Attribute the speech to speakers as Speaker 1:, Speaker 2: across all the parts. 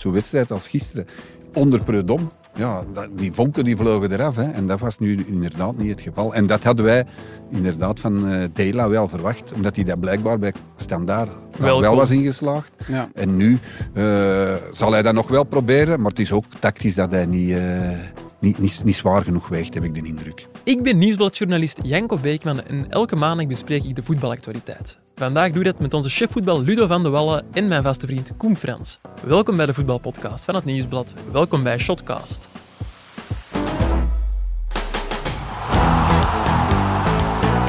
Speaker 1: zo'n wedstrijd als gisteren, onder Predom, ja, die vonken die vlogen eraf. Hè. En dat was nu inderdaad niet het geval. En dat hadden wij inderdaad van uh, Dela wel verwacht, omdat hij dat blijkbaar bij Standaard wel, wel was ingeslaagd. Ja. En nu uh, zal hij dat nog wel proberen, maar het is ook tactisch dat hij niet, uh, niet, niet, niet zwaar genoeg weegt, heb ik de indruk.
Speaker 2: Ik ben nieuwsbladjournalist Janko Beekman en elke maandag bespreek ik de voetbalactualiteit. Vandaag doe ik dat met onze chef voetbal Ludo van de Wallen en mijn vaste vriend Koen Frans. Welkom bij de voetbalpodcast van het Nieuwsblad. Welkom bij Shotcast.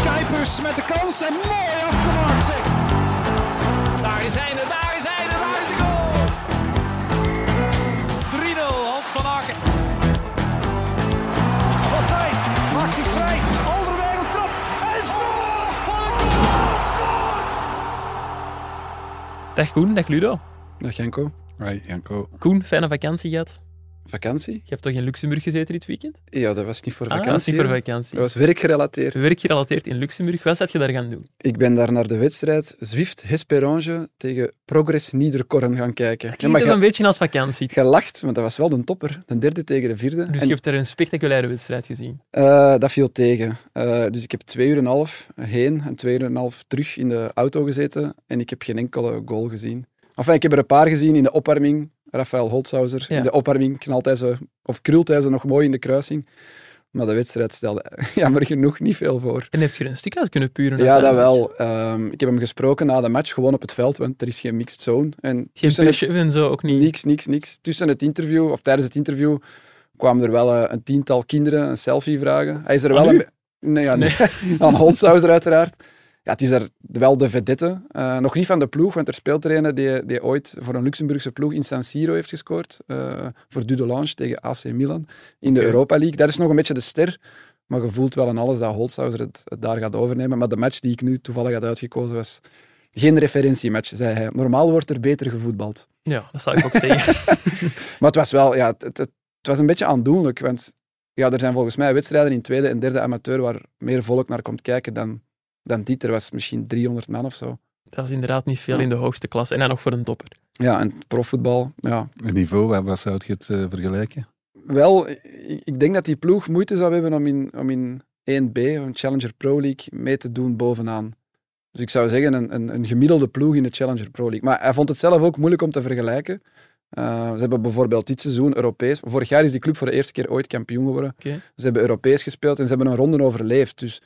Speaker 3: Kuipers met de kans en mooi afgemaakt.
Speaker 2: Dag Koen, dag Ludo.
Speaker 4: Dag Janko.
Speaker 1: Hoi Janko.
Speaker 2: Koen, fijne vakantie gehad?
Speaker 4: Vakantie?
Speaker 2: Je hebt toch in Luxemburg gezeten dit weekend?
Speaker 4: Ja, dat was niet voor
Speaker 2: Ah,
Speaker 4: vakantie.
Speaker 2: dat is niet voor vakantie.
Speaker 4: Dat was werkgerelateerd.
Speaker 2: Werkgerelateerd in Luxemburg. Wat zat je daar gaan doen?
Speaker 4: Ik ben daar naar de wedstrijd Zwift Hesperange tegen Progress Niederkorn gaan kijken.
Speaker 2: Dat
Speaker 4: Ja,
Speaker 2: klinkt
Speaker 4: je,
Speaker 2: een beetje als vakantie.
Speaker 4: je lacht, want dat was wel de topper. De derde tegen de vierde.
Speaker 2: Dus
Speaker 4: En,
Speaker 2: je hebt er een spectaculaire wedstrijd gezien.
Speaker 4: eh, dat viel tegen. Eh, dus ik heb twee uur en een half heen en twee uur en een half terug in de auto gezeten. En ik heb geen enkele goal gezien. Enfin, ik heb er een paar gezien in de opwarming. Rafael Holzhauser.
Speaker 2: Ja.
Speaker 4: In de opwarming knalt hij ze, of krult hij ze nog mooi in de kruising. Maar de wedstrijd stelde jammer genoeg niet veel voor.
Speaker 2: En heb je een stuk uit kunnen puren?
Speaker 4: Ja, dat wel. Ehm, ik heb hem gesproken na de match, gewoon op het veld, want er is geen mixed zone. En
Speaker 2: Geen
Speaker 4: het,
Speaker 2: en zo ook niet.
Speaker 4: niks, niks, niks. Tussen het interview, of tijdens het interview, kwamen er wel eh, een tiental kinderen een selfie vragen. Hij is er
Speaker 2: Aan
Speaker 4: wel
Speaker 2: u?
Speaker 4: een... Nee, ja, nee. aan Holzhauser uiteraard. Ja, het is er wel de vedette. Eh, nog niet van de ploeg, want er speelt er een die, die ooit voor een Luxemburgse ploeg in San Siro heeft gescoord. eh, voor Dudelange tegen AC Milan in de. Europa League. Dat is nog een beetje de ster. Maar je voelt wel aan alles dat Holzhauser het, het daar gaat overnemen. Maar de match die ik nu toevallig had uitgekozen was geen referentiematch, zei hij. Normaal wordt er beter gevoetbald.
Speaker 2: Ja, dat zou ik ook zeggen.
Speaker 4: Maar het was wel, ja, het, het, het was een beetje aandoenlijk. Want ja, er zijn volgens mij wedstrijden in tweede en derde amateur waar meer volk naar komt kijken dan, dan dit. Er was misschien 300 man of zo.
Speaker 2: Dat is inderdaad niet veel
Speaker 4: Ja.
Speaker 2: in de hoogste klas. En dan nog voor een topper.
Speaker 4: Ja, en profvoetbal, ja.
Speaker 1: Het niveau, wat, wat zou je het eh, vergelijken?
Speaker 4: Wel, ik, ik denk dat die ploeg moeite zou hebben om in, om in 1B, een Challenger Pro League, mee te doen bovenaan. Dus ik zou zeggen, een, een, een gemiddelde ploeg in de Challenger Pro League. Maar hij vond het zelf ook moeilijk om te vergelijken. Uh, ze hebben bijvoorbeeld dit seizoen Europees. Vorig jaar is die club voor de eerste keer ooit kampioen geworden.
Speaker 2: Oké.
Speaker 4: Ze hebben Europees gespeeld en ze hebben een ronde overleefd. Dus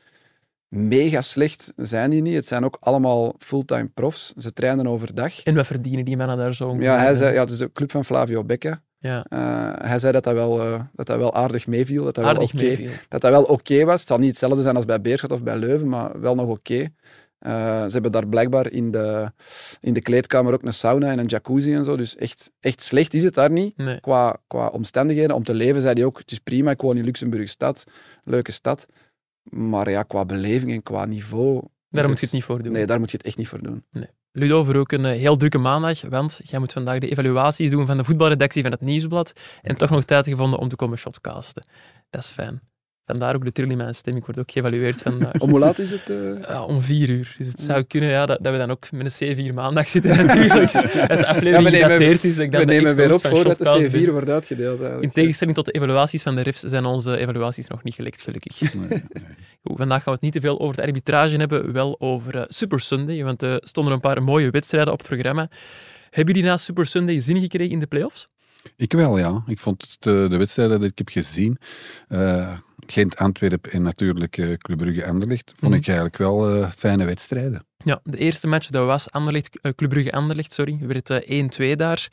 Speaker 4: mega slecht zijn die niet. Het zijn ook allemaal fulltime profs. Ze trainen overdag.
Speaker 2: En wat verdienen die mannen daar zo?
Speaker 4: Ja, hij zei, ja, het is de club van Flavio Becca.
Speaker 2: Ja,
Speaker 4: Uh, hij zei dat dat wel, uh, dat dat wel aardig meeviel. Dat dat
Speaker 2: aardig
Speaker 4: wel oké
Speaker 2: meeviel.
Speaker 4: dat dat wel oké was. Het zal niet hetzelfde zijn als bij Beerschot of bij Leuven, maar wel nog oké. Uh, ze hebben daar blijkbaar in de, in de kleedkamer ook een sauna en een jacuzzi en zo. Dus echt, echt slecht is het daar niet.
Speaker 2: Nee.
Speaker 4: Qua, qua omstandigheden. Om te leven zei hij ook, het is prima, ik woon in Luxemburg stad. Leuke stad. Maar ja, qua beleving en qua niveau...
Speaker 2: Daar moet je het niet voor doen.
Speaker 4: Nee, daar moet je het echt niet voor doen.
Speaker 2: Ludo, voor ook een eh, heel drukke maandag, want jij moet vandaag de evaluaties doen van de voetbalredactie van het Nieuwsblad en toch nog tijd gevonden om te komen shotcasten. Dat is fijn. Vandaar ook de trill in mijn stem. Ik word ook geëvalueerd vandaag.
Speaker 4: Om hoe laat is het? eh?
Speaker 2: Ja, om vier uur. Dus het zou kunnen ja, dat, dat we dan ook met een C4 maandag zitten natuurlijk. Als de
Speaker 4: Ja,
Speaker 2: aflevering
Speaker 4: nemen-
Speaker 2: gedateerd is. dat ik dan
Speaker 4: We nemen weer op voordat de
Speaker 2: Shotcast ben.
Speaker 4: C4 wordt uitgedeeld. Eigenlijk.
Speaker 2: In tegenstelling tot de evaluaties van de refs zijn onze evaluaties nog niet gelekt, gelukkig.
Speaker 1: Nee, nee.
Speaker 2: Goed, vandaag gaan we het niet te veel over de arbitrage hebben, wel over eh, Super Sunday, want er stonden een paar mooie wedstrijden op het programma. Hebben jullie na Super Sunday zin gekregen in de play-offs?
Speaker 1: Ik wel, ja. Ik vond het, eh, de wedstrijden die ik heb gezien, eh Gent, Antwerpen en natuurlijk eh, Club Brugge Anderlecht, vond
Speaker 2: Mhm.
Speaker 1: ik eigenlijk wel eh, fijne wedstrijden.
Speaker 2: Ja, de eerste match dat was Anderlecht, eh, Club Brugge Anderlecht, sorry, werd eh, 1-2 daar.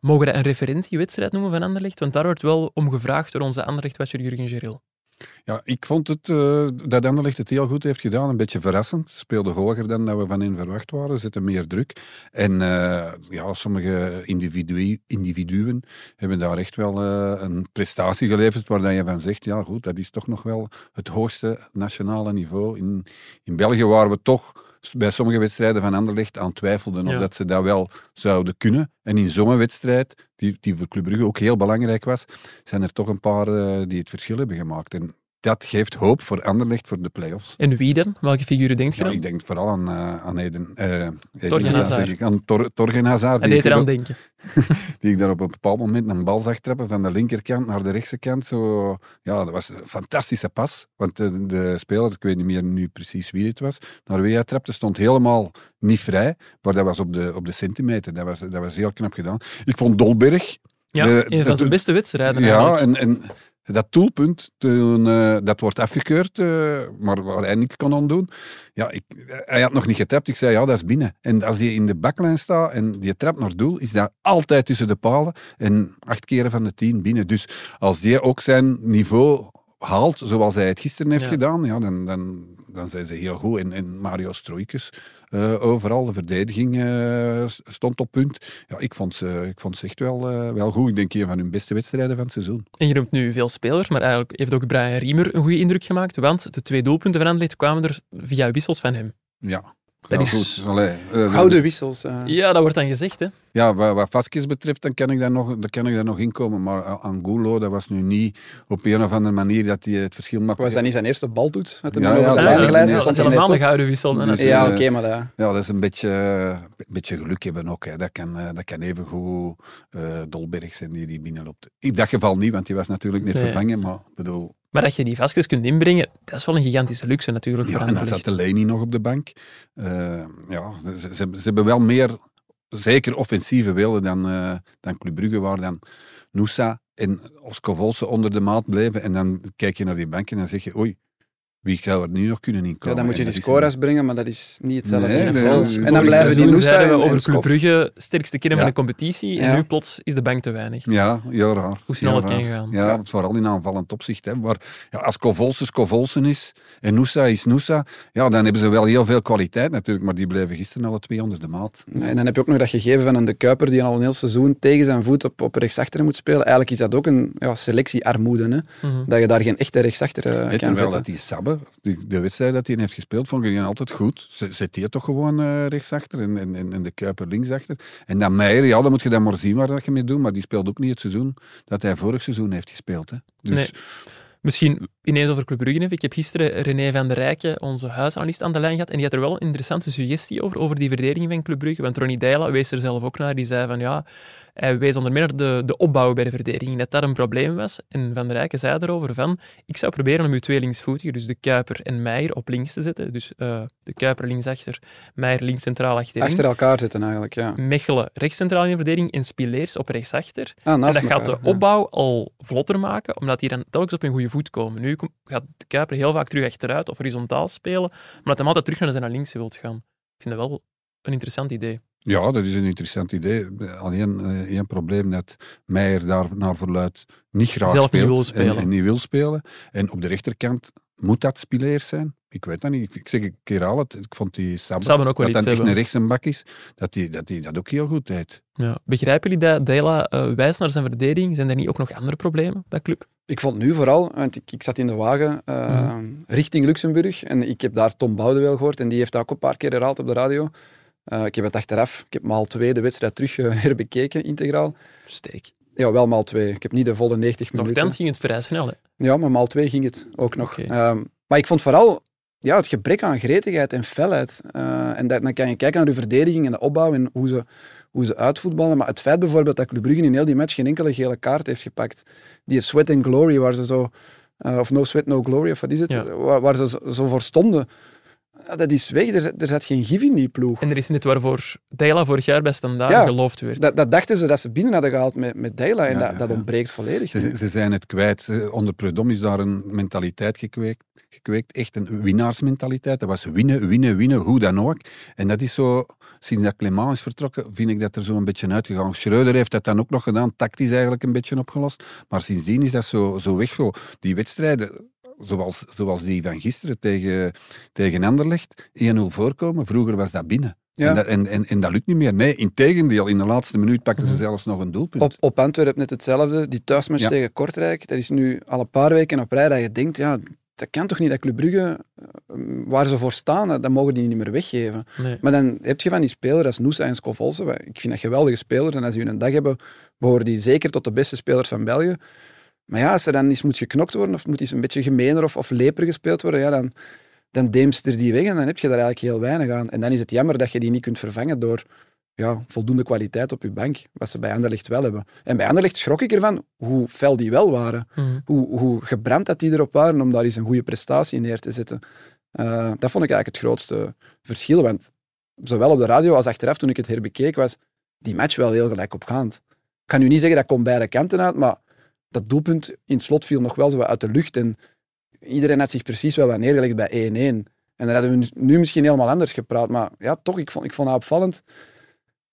Speaker 2: Mogen we dat een referentiewedstrijd noemen van Anderlecht? Want daar wordt wel om gevraagd door onze Anderlecht-watcher Jurgen Geril.
Speaker 1: Ja, ik vond het, eh, dat Anderlecht het heel goed heeft gedaan. Een beetje verrassend. Speelde hoger dan dat we van hen verwacht waren. Zetten meer druk. En eh, ja, sommige individu individuen hebben daar echt wel eh, een prestatie geleverd waar je van zegt, ja goed, dat is toch nog wel het hoogste nationale niveau. In, in België waren we toch bij sommige wedstrijden van Anderlecht aan twijfelden of
Speaker 2: Ja.
Speaker 1: dat ze dat wel zouden kunnen. En in zo'n wedstrijd, die, die voor Club Brugge ook heel belangrijk was, zijn er toch een paar eh, die het verschil hebben gemaakt. En dat geeft hoop voor Anderlecht voor de play-offs.
Speaker 2: En wie dan? Welke figuren denkt je
Speaker 1: Ja,
Speaker 2: dan?
Speaker 1: ik denk vooral aan, eh, aan Eden, eh, Eden
Speaker 2: Torgen
Speaker 1: Hazard,
Speaker 2: Hazard.
Speaker 1: zeg ik, aan Tor, Torgen Hazard,
Speaker 2: En
Speaker 1: die,
Speaker 2: eraan denken.
Speaker 1: die ik daar op een bepaald moment een bal zag trappen van de linkerkant naar de rechtse kant. Zo, ja, dat was een fantastische pas. Want de, de speler, ik weet niet meer nu precies wie het was, naar wie hij trapte, stond helemaal niet vrij. Maar dat was op de, op de centimeter. Dat was, dat was heel knap gedaan. Ik vond Dolberg...
Speaker 2: Ja,
Speaker 1: de-
Speaker 2: een van
Speaker 1: dat-
Speaker 2: zijn beste wedstrijden
Speaker 1: Ja, en, en dat doelpunt, toen, eh, dat wordt afgekeurd, eh, maar waar hij niks kon doen. Ja, ik, hij had nog niet getapt. Ik zei, ja, dat is binnen. En als hij in de baklijn staat en die trapt naar doel, is dat altijd tussen de palen. En acht keren van de tien binnen. Dus als die ook zijn niveau haalt, zoals hij het gisteren heeft
Speaker 2: Ja.
Speaker 1: gedaan, ja, dan, dan, dan zijn ze heel goed. En, en Mario Stroikes, eh, overal, de verdediging eh, stond op punt. Ja, ik vond ze, ik vond ze echt wel, eh, wel goed. Ik denk een van hun beste wedstrijden van het seizoen.
Speaker 2: En je noemt nu veel spelers, maar eigenlijk heeft ook Brian Riemer een goede indruk gemaakt, want de twee doelpunten van Anderlecht kwamen er via wissels van hem.
Speaker 1: Ja,
Speaker 2: Dat
Speaker 1: ja,
Speaker 2: is-
Speaker 1: goed. Allee, eh,
Speaker 4: Gouden wissels. eh.
Speaker 2: Ja, dat wordt dan gezegd, hè.
Speaker 1: Ja, wat, wat Vasquez betreft, dan kan ik daar nog, dan kan ik daar nog in komen. Maar Angulo, dat was nu niet op een of andere manier dat hij het verschil maakte.
Speaker 4: Was dat niet zijn eerste baltoets? Met hem
Speaker 1: Ja, ja,
Speaker 4: de
Speaker 1: ja,
Speaker 2: dat is helemaal een gouden wissel.
Speaker 1: Dus.
Speaker 4: Ja,
Speaker 1: eh,
Speaker 4: oké, maar dat...
Speaker 1: Ja, dat is een beetje, een beetje geluk hebben ook. Hè. Dat, kan, dat kan even goed eh, Dolberg zijn die die binnenloopt. In dat geval niet, want die was natuurlijk net
Speaker 2: Nee.
Speaker 1: vervangen. Maar ik bedoel,
Speaker 2: Maar dat je die Vasquez kunt inbrengen, dat is wel een gigantische luxe natuurlijk voor
Speaker 1: ja, en dan zat de Leni nog op de bank. Eh, ja, ze, hebben wel meer, zeker offensieve willen dan, eh dan Club Brugge, waar dan Noussa en Oskovolse onder de maat bleven. En dan kijk je naar die bank en dan zeg je, oei, wie zou er nu nog kunnen inkomen?
Speaker 4: Ja, dan moet je die scores brengen, maar dat is niet hetzelfde.
Speaker 1: Nee,
Speaker 4: En
Speaker 1: nee,
Speaker 4: dan-
Speaker 1: nee.
Speaker 4: en
Speaker 1: Vorig
Speaker 4: dan blijven die Noosa
Speaker 2: we over Club. Brugge sterkste kern van de competitie en
Speaker 4: Ja.
Speaker 2: nu plots is de bank te weinig.
Speaker 1: Ja, heel raar.
Speaker 2: Hoe snel het kan gaan.
Speaker 1: Ja,
Speaker 4: Ja.
Speaker 1: vooral in aanvallend opzicht. Hè. Maar ja, als Kovolse Kovolsen is en Noussa is Noussa, ja, dan hebben ze wel heel veel kwaliteit natuurlijk, maar die bleven gisteren alle twee onder de maat.
Speaker 4: Ja, En dan heb je ook nog dat gegeven van een De Kuiper die al een heel seizoen tegen zijn voet op, op rechtsachter moet spelen. Eigenlijk is dat ook een ja, selectiearmoede. Hè?
Speaker 2: Mhm.
Speaker 4: Dat je daar geen echte rechtsachter eh, kan
Speaker 1: terwijl
Speaker 4: zetten.
Speaker 1: dat die Sabbe, de wedstrijd dat hij heeft gespeeld, vond ik die altijd goed. Z- Zet die toch gewoon eh, rechtsachter en de Kuiper linksachter. En dan Meijer, ja, dan moet je dan maar zien waar dat je mee doet, maar die speelt ook niet het seizoen dat hij vorig seizoen heeft gespeeld. Hè. Dus
Speaker 2: Nee. Misschien ineens over Club Brugge even. Ik heb gisteren René van der Rijken, onze huisanalist, aan de lijn gehad. En die had er wel een interessante suggestie over, over die verdediging van Club Brugge. Want Ronnie Deila wees er zelf ook naar. Die zei van ja, hij wees onder meer naar de, de opbouw bij de verdediging. Dat dat een probleem was. En Van der Rijken zei erover van ik zou proberen om uw twee linksvoetigen, dus de Kuiper en Meijer, op links te zetten. Dus eh, de Kuiper linksachter, Meijer links centraal achterin.
Speaker 4: Achter elkaar zitten eigenlijk, ja.
Speaker 2: Mechelen rechts centraal in de verdediging en Spileers op rechtsachter.
Speaker 4: Ah,
Speaker 2: En dat gaat de
Speaker 4: ja.
Speaker 2: opbouw al vlotter maken, omdat die dan telkens op een goede voet komen. Nu gaat de Kuiper heel vaak terug achteruit of horizontaal spelen, maar dat hij altijd terug naar zijn naar links wilt gaan. Ik vind dat wel een interessant idee.
Speaker 1: Ja, dat is een interessant idee. Alleen eh, één probleem dat Meijer daar naar verluidt niet graag
Speaker 2: Zelf niet
Speaker 1: speelt
Speaker 2: wil spelen.
Speaker 1: En, en niet wil spelen. En op de rechterkant moet dat Spileers zijn. Ik weet dat niet. Ik, zeg een keer al het. Ik vond die Sabbe,
Speaker 2: Sabbe ook wel
Speaker 1: dat dan echt een rechtsenbak is, dat die, dat die dat ook heel goed deed.
Speaker 2: Ja. Begrijpen jullie dat Dela eh, wijst naar zijn verdediging? Zijn er niet ook nog andere problemen bij club?
Speaker 4: Ik vond nu vooral, want ik, ik zat in de wagen eh,
Speaker 2: Mhm.
Speaker 4: richting Luxemburg en ik heb daar Tom Boudewel gehoord en die heeft dat ook een paar keer herhaald op de radio. Eh, ik heb het achteraf, ik heb maal twee de wedstrijd terug eh, herbekeken, integraal.
Speaker 2: Steek.
Speaker 4: Ja, wel maal twee. Ik heb niet de volle 90 minuten.
Speaker 2: Nochtans ging het vrij snel. Hè?
Speaker 4: Ja, maar maal twee ging het ook nog. Ehm, maar ik vond vooral ja, het gebrek aan gretigheid en felheid. Eh, en dat, dan kan je kijken naar de verdediging en de opbouw en hoe ze, hoe ze uitvoetballen. Maar het feit bijvoorbeeld dat Club Brugge in heel die match geen enkele gele kaart heeft gepakt. Die sweat and glory, waar ze zo... eh, of no sweat, no glory, of wat is het?
Speaker 2: Ja.
Speaker 4: Waar, waar ze zo voor stonden. Ja, dat is weg. Er, zat- er zat geen gif in die ploeg.
Speaker 2: En er is net waarvoor Dela vorig jaar bij Standaard
Speaker 4: Ja.
Speaker 2: geloofd werd.
Speaker 4: Dat, dat dachten ze dat ze binnen hadden gehaald met, met Deila. En
Speaker 1: Ja,
Speaker 4: dat,
Speaker 1: ja,
Speaker 4: dat
Speaker 1: ja.
Speaker 4: ontbreekt volledig.
Speaker 1: Ze, ze zijn het kwijt. Onder Predom is daar een mentaliteit gekweekt, gekweekt. Echt een winnaarsmentaliteit. Dat was winnen, winnen, winnen, hoe dan ook. En dat is zo, sinds dat Clément is vertrokken, vind ik dat er zo een beetje uitgegaan. Schreuder heeft dat dan ook nog gedaan, tactisch eigenlijk een beetje opgelost. Maar sindsdien is dat zo, zo weg. Zo. Die wedstrijden, zoals, zoals die van gisteren tegen, tegen Anderlecht, 1-0 voorkomen. Vroeger was dat binnen.
Speaker 4: Ja.
Speaker 1: En, dat, en, en, en dat lukt niet meer. Nee, in tegendeel, in de laatste minuut pakten ze
Speaker 2: Mhm.
Speaker 1: zelfs nog een doelpunt.
Speaker 4: Op, op Antwerpen net hetzelfde. Die thuismatch
Speaker 1: Ja.
Speaker 4: tegen Kortrijk, dat is nu al een paar weken op rij dat je denkt, ja, dat kan toch niet dat Club Brugge, eh, waar ze voor staan, dat mogen die niet meer weggeven.
Speaker 2: Nee.
Speaker 4: Maar dan heb je van die spelers als Noosa en Scovolse, ik vind dat geweldige spelers, en als die een dag hebben, behoren die zeker tot de beste spelers van België. Maar ja, als er dan eens moet geknokt worden of moet eens een beetje gemener of, of leper gespeeld worden, ja, dan, dan deemst er die weg en dan heb je daar eigenlijk heel weinig aan. En dan is het jammer dat je die niet kunt vervangen door ja, voldoende kwaliteit op je bank, wat ze bij Anderlecht wel hebben. En bij Anderlecht schrok ik ervan hoe fel die wel waren.
Speaker 2: Mhm.
Speaker 4: Hoe, hoe gebrand dat die erop waren om daar eens een goede prestatie neer te zetten. Eh, dat vond ik eigenlijk het grootste verschil. Want zowel op de radio als achteraf, toen ik het herbekeek, was die match wel heel gelijk opgaand. Ik kan nu niet zeggen dat komt beide kanten uit, maar dat doelpunt in het slot viel nog wel zo uit de lucht. En iedereen had zich precies wel wat neergelegd bij 1-1. En dan hadden we nu misschien helemaal anders gepraat. Maar ja, toch, ik vond, ik vond het opvallend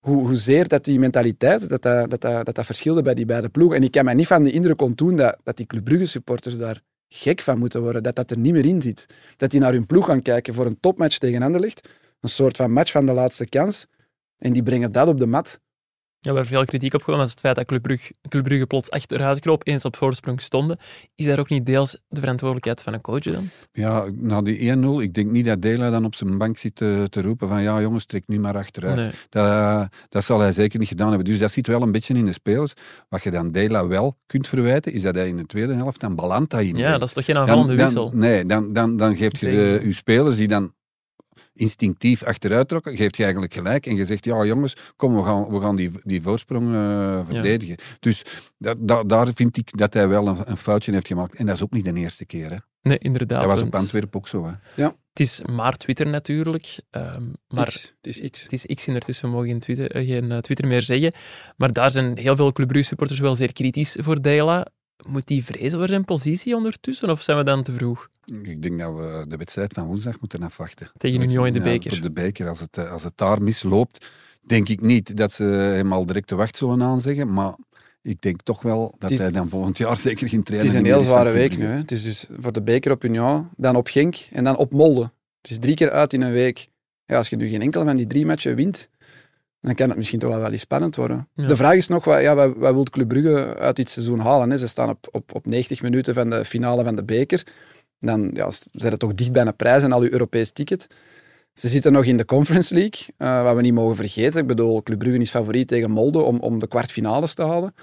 Speaker 4: hoe, hoezeer dat die mentaliteit, dat dat, dat, dat, dat dat verschilde bij die beide ploegen. En ik kan mij niet van de indruk ontdoen dat, dat die Club Brugge supporters daar gek van moeten worden. Dat dat er niet meer in zit. Dat die naar hun ploeg gaan kijken voor een topmatch tegen Anderlecht. Een soort van match van de laatste kans. En die brengen dat op de mat.
Speaker 2: Ja, waar veel kritiek op kwam, was het feit dat Club Brugge, Club Brugge plots achteruit kroop, eens op voorsprong stonden. Is daar ook niet deels de verantwoordelijkheid van een coach dan?
Speaker 1: Ja, na die 1-0, ik denk niet dat Dela dan op zijn bank zit te, te roepen van ja jongens, trek nu maar achteruit.
Speaker 2: Nee.
Speaker 1: Dat, dat zal hij zeker niet gedaan hebben. Dus dat zit wel een beetje in de spelers. Wat je dan Dela wel kunt verwijten, is dat hij in de tweede helft dan Balanta in
Speaker 2: Ja, dat is toch geen aanvallende
Speaker 1: dan,
Speaker 2: wissel?
Speaker 1: Nee, dan, dan, dan geeft je de, je spelers die dan instinctief achteruit trokken, geeft je eigenlijk gelijk en je zegt, ja jongens, kom, we gaan, we gaan die, die voorsprong eh, verdedigen. Dus daar vind ik dat hij wel een, een foutje heeft gemaakt. En dat is ook niet de eerste keer. Hè.
Speaker 2: Nee, inderdaad.
Speaker 1: Dat was op Antwerpen ook zo. Hè.
Speaker 2: Het is maar Twitter natuurlijk. ehm, maar
Speaker 4: X, het is X.
Speaker 2: Het is X intussen, we mogen geen Twitter, eh, geen eh, Twitter meer zeggen. Maar daar zijn heel veel Club Brugge supporters wel zeer kritisch voor Dela. Moet die vrezen voor zijn positie ondertussen, of zijn we dan te vroeg?
Speaker 1: Ik denk dat we de wedstrijd van woensdag moeten afwachten.
Speaker 2: Tegen Union in de
Speaker 1: Ja,
Speaker 2: beker.
Speaker 1: Voor de beker. Als het, eh, als het daar misloopt, denk ik niet dat ze hem al direct de wacht zullen aanzeggen. Maar ik denk toch wel dat
Speaker 4: Het is-
Speaker 1: hij dan volgend jaar zeker geen
Speaker 4: Het
Speaker 1: trainer
Speaker 4: is een
Speaker 1: meer
Speaker 4: heel
Speaker 1: van
Speaker 4: zware week nu. Hè. Het is dus voor de beker op Union, dan op Genk en dan op Molde. Het is drie keer uit in een week. Ja, als je nu geen enkele van die drie matchen wint, dan kan het misschien toch wel wel eens spannend worden.
Speaker 2: Ja.
Speaker 4: De vraag is nog, wat, ja, wat, wat wil Club Brugge uit dit seizoen halen? Hè? Ze staan op, op, op 90 minuten van de finale van de beker. Dan ja, ze zijn toch dicht bij een prijs en al je Europees ticket. Ze zitten nog in de Conference League, eh, wat we niet mogen vergeten. Ik bedoel, Club Brugge is favoriet tegen Molde om, om de kwartfinales te halen.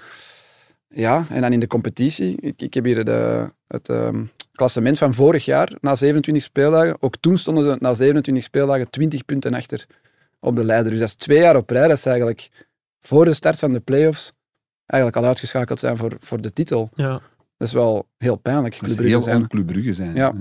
Speaker 4: Ja, en dan in de competitie. Ik, ik heb hier de, het ehm, klassement van vorig jaar, na 27 speeldagen. Ook toen stonden ze na 27 speeldagen 20 punten achter op de leider. Dus dat is twee jaar op rij. Dat is eigenlijk voor de start van de play-offs eigenlijk al uitgeschakeld zijn voor, voor de titel.
Speaker 2: Ja,
Speaker 4: Dat is wel heel pijnlijk.
Speaker 1: Dat
Speaker 4: Club
Speaker 1: is
Speaker 4: Brugge
Speaker 1: heel
Speaker 4: zijn.
Speaker 1: Brugge zijn.
Speaker 4: Ja.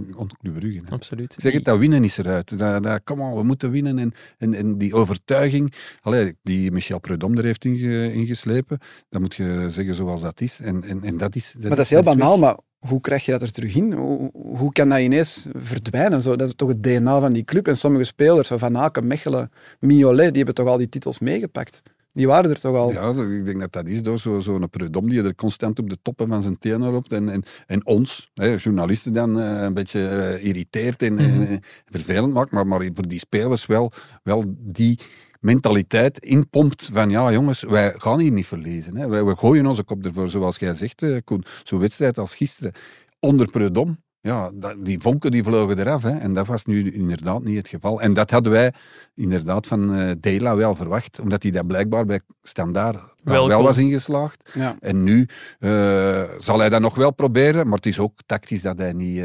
Speaker 1: Brugge,
Speaker 2: absoluut.
Speaker 1: Ik zeg het, dat winnen is eruit. Dat, dat, kom on, we moeten winnen. En, en, en die overtuiging, allee, die Michel Prudhomme er heeft inge, ingeslepen, dat moet je zeggen zoals dat is. En, en, en dat is
Speaker 4: Maar dat is heel
Speaker 1: weg.
Speaker 4: banaal, maar hoe krijg je dat er terug in? Hoe, hoe kan dat ineens verdwijnen? Zo, dat is toch het DNA van die club. En sommige spelers, Van Aken, Mechelen, Mignolet, die hebben toch al die titels meegepakt. Die waren er toch al.
Speaker 1: Ja, ik denk dat dat is door zo'n zo Prudhomme die er constant op de toppen van zijn tenen loopt. En, en, en ons, hè, journalisten, dan eh, een beetje eh, irriteert en, en,
Speaker 2: Mhm.
Speaker 1: eh, vervelend maakt. Maar, maar voor die spelers wel, wel die mentaliteit inpompt van ja jongens, wij gaan hier niet verliezen. Hè. Wij, wij gooien onze kop ervoor, zoals jij zegt, eh, Koen. Zo'n wedstrijd als gisteren. Onder Prudhomme, ja, die vonken die vlogen eraf. Hè. En dat was nu inderdaad niet het geval. En dat hadden wij inderdaad van eh Dela wel verwacht, omdat hij dat blijkbaar bij Standaard wel,
Speaker 2: Wel
Speaker 1: was ingeslaagd.
Speaker 4: Ja.
Speaker 1: En nu eh, zal hij dat nog wel proberen, maar het is ook tactisch dat hij niet,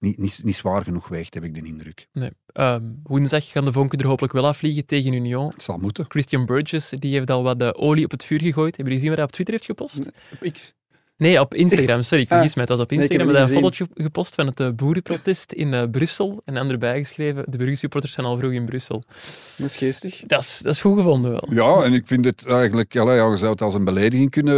Speaker 1: niet, niet, niet zwaar genoeg weegt, heb ik de indruk.
Speaker 2: Nee. Ehm, woensdag gaan de vonken er hopelijk wel afvliegen tegen Union.
Speaker 1: Het zal moeten.
Speaker 2: Christian Burgess die heeft al wat de olie op het vuur gegooid. Hebben jullie gezien wat hij op Twitter heeft gepost?
Speaker 4: Op X.
Speaker 2: Nee, op Instagram. Sorry, ik vergis
Speaker 4: Ah.
Speaker 2: mij. Het was op
Speaker 4: Nee, ik heb
Speaker 2: Instagram. had een fotootje gepost van het eh, boerenprotest in eh, Brussel. En dan erbij geschreven, de Brugge-supporters zijn al vroeg in Brussel.
Speaker 4: Dat is geestig.
Speaker 2: Dat is, dat is goed gevonden wel.
Speaker 1: Ja, en ik vind het eigenlijk, ja, ja, je zou het als een belediging kunnen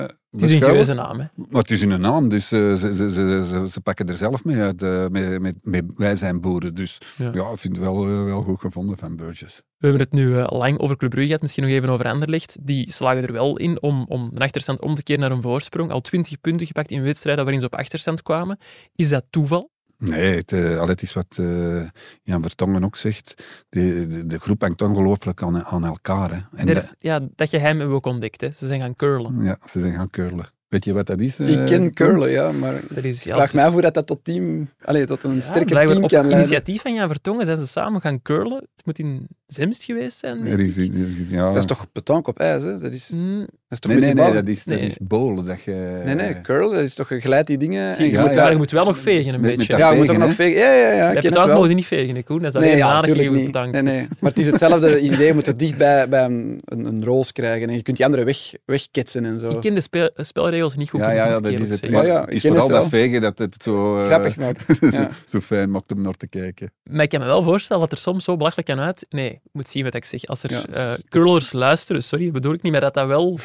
Speaker 1: eh,
Speaker 2: Het is een geuze naam, hè.
Speaker 1: Maar het is hun naam, dus eh, ze, ze, ze, ze, ze pakken er zelf mee uit. eh, met, met, met, wij zijn boeren, dus
Speaker 2: Ja.
Speaker 1: ja, ik vind het wel, eh, wel goed gevonden van Burgess.
Speaker 2: We hebben het nu eh, lang over Club Brugge gehad, misschien nog even over Anderlecht. Die slagen er wel in om, om een achterstand om te keren naar een voorsprong. Al 20 punten gepakt in wedstrijden waarin ze op achterstand kwamen. Is dat toeval?
Speaker 1: Nee, het, eh, al het is wat eh, Jan Vertongen ook zegt. De, de, de groep hangt ongelooflijk aan, aan elkaar. Hè. En
Speaker 2: Er- ja, dat hebben we ook ontdekt. Hè. Ze zijn gaan curlen.
Speaker 1: ja, ze zijn gaan curlen. Weet je wat dat is?
Speaker 4: Ik
Speaker 1: eh,
Speaker 4: ken
Speaker 1: Koen?
Speaker 4: curlen, ja, maar
Speaker 2: Er is, ja,
Speaker 4: vraag mij af hoe dat, dat tot team... Allee, tot een
Speaker 2: ja,
Speaker 4: sterker team
Speaker 2: op
Speaker 4: kan leiden.
Speaker 2: initiatief van Jan Vertongen zijn ze samen gaan curlen. Het moet in Zemst geweest zijn.
Speaker 1: Er
Speaker 2: ik.
Speaker 1: is, er is, ja.
Speaker 4: Dat is toch petanque op ijs, hè? Dat is, dat
Speaker 2: Mm,
Speaker 4: is toch
Speaker 1: Nee,
Speaker 4: met
Speaker 1: nee, nee, dat is, dat
Speaker 2: Nee.
Speaker 1: is bolen. Dat je,
Speaker 4: Nee, nee, curl, dat is toch, je glijdt die dingen en je
Speaker 1: Ja,
Speaker 4: moet
Speaker 2: maar
Speaker 4: daar...
Speaker 2: je moet wel nog vegen een
Speaker 1: Met-
Speaker 2: beetje.
Speaker 1: dat
Speaker 4: Ja, je moet toch
Speaker 1: vegen,
Speaker 4: nog vegen. Ja, ja, ja, wel.
Speaker 2: mogen niet vegen, Koen. Dat is alleen
Speaker 4: ja,
Speaker 2: tegen
Speaker 4: niet.
Speaker 2: petanque.
Speaker 4: Nee, nee. Maar het is hetzelfde idee, je moet het dicht bij, bij een, een, een roos krijgen en je kunt die andere weg, wegketsen en zo.
Speaker 2: Ik ken de speel- spelregels niet goed.
Speaker 1: Ja, ja, ja, dat is het.
Speaker 4: Ja, ja,
Speaker 1: is
Speaker 4: ken
Speaker 1: vooral dat vegen dat het zo, eh,
Speaker 4: Grappig maakt. Ja.
Speaker 1: zo fijn maakt om naar te kijken.
Speaker 2: Maar ik kan me wel voorstellen dat er soms zo belachelijk kan uit... Nee, ik moet zien wat ik zeg. Als er
Speaker 4: Ja,
Speaker 2: eh, curlers luisteren, sorry, bedoel ik niet, maar dat dat wel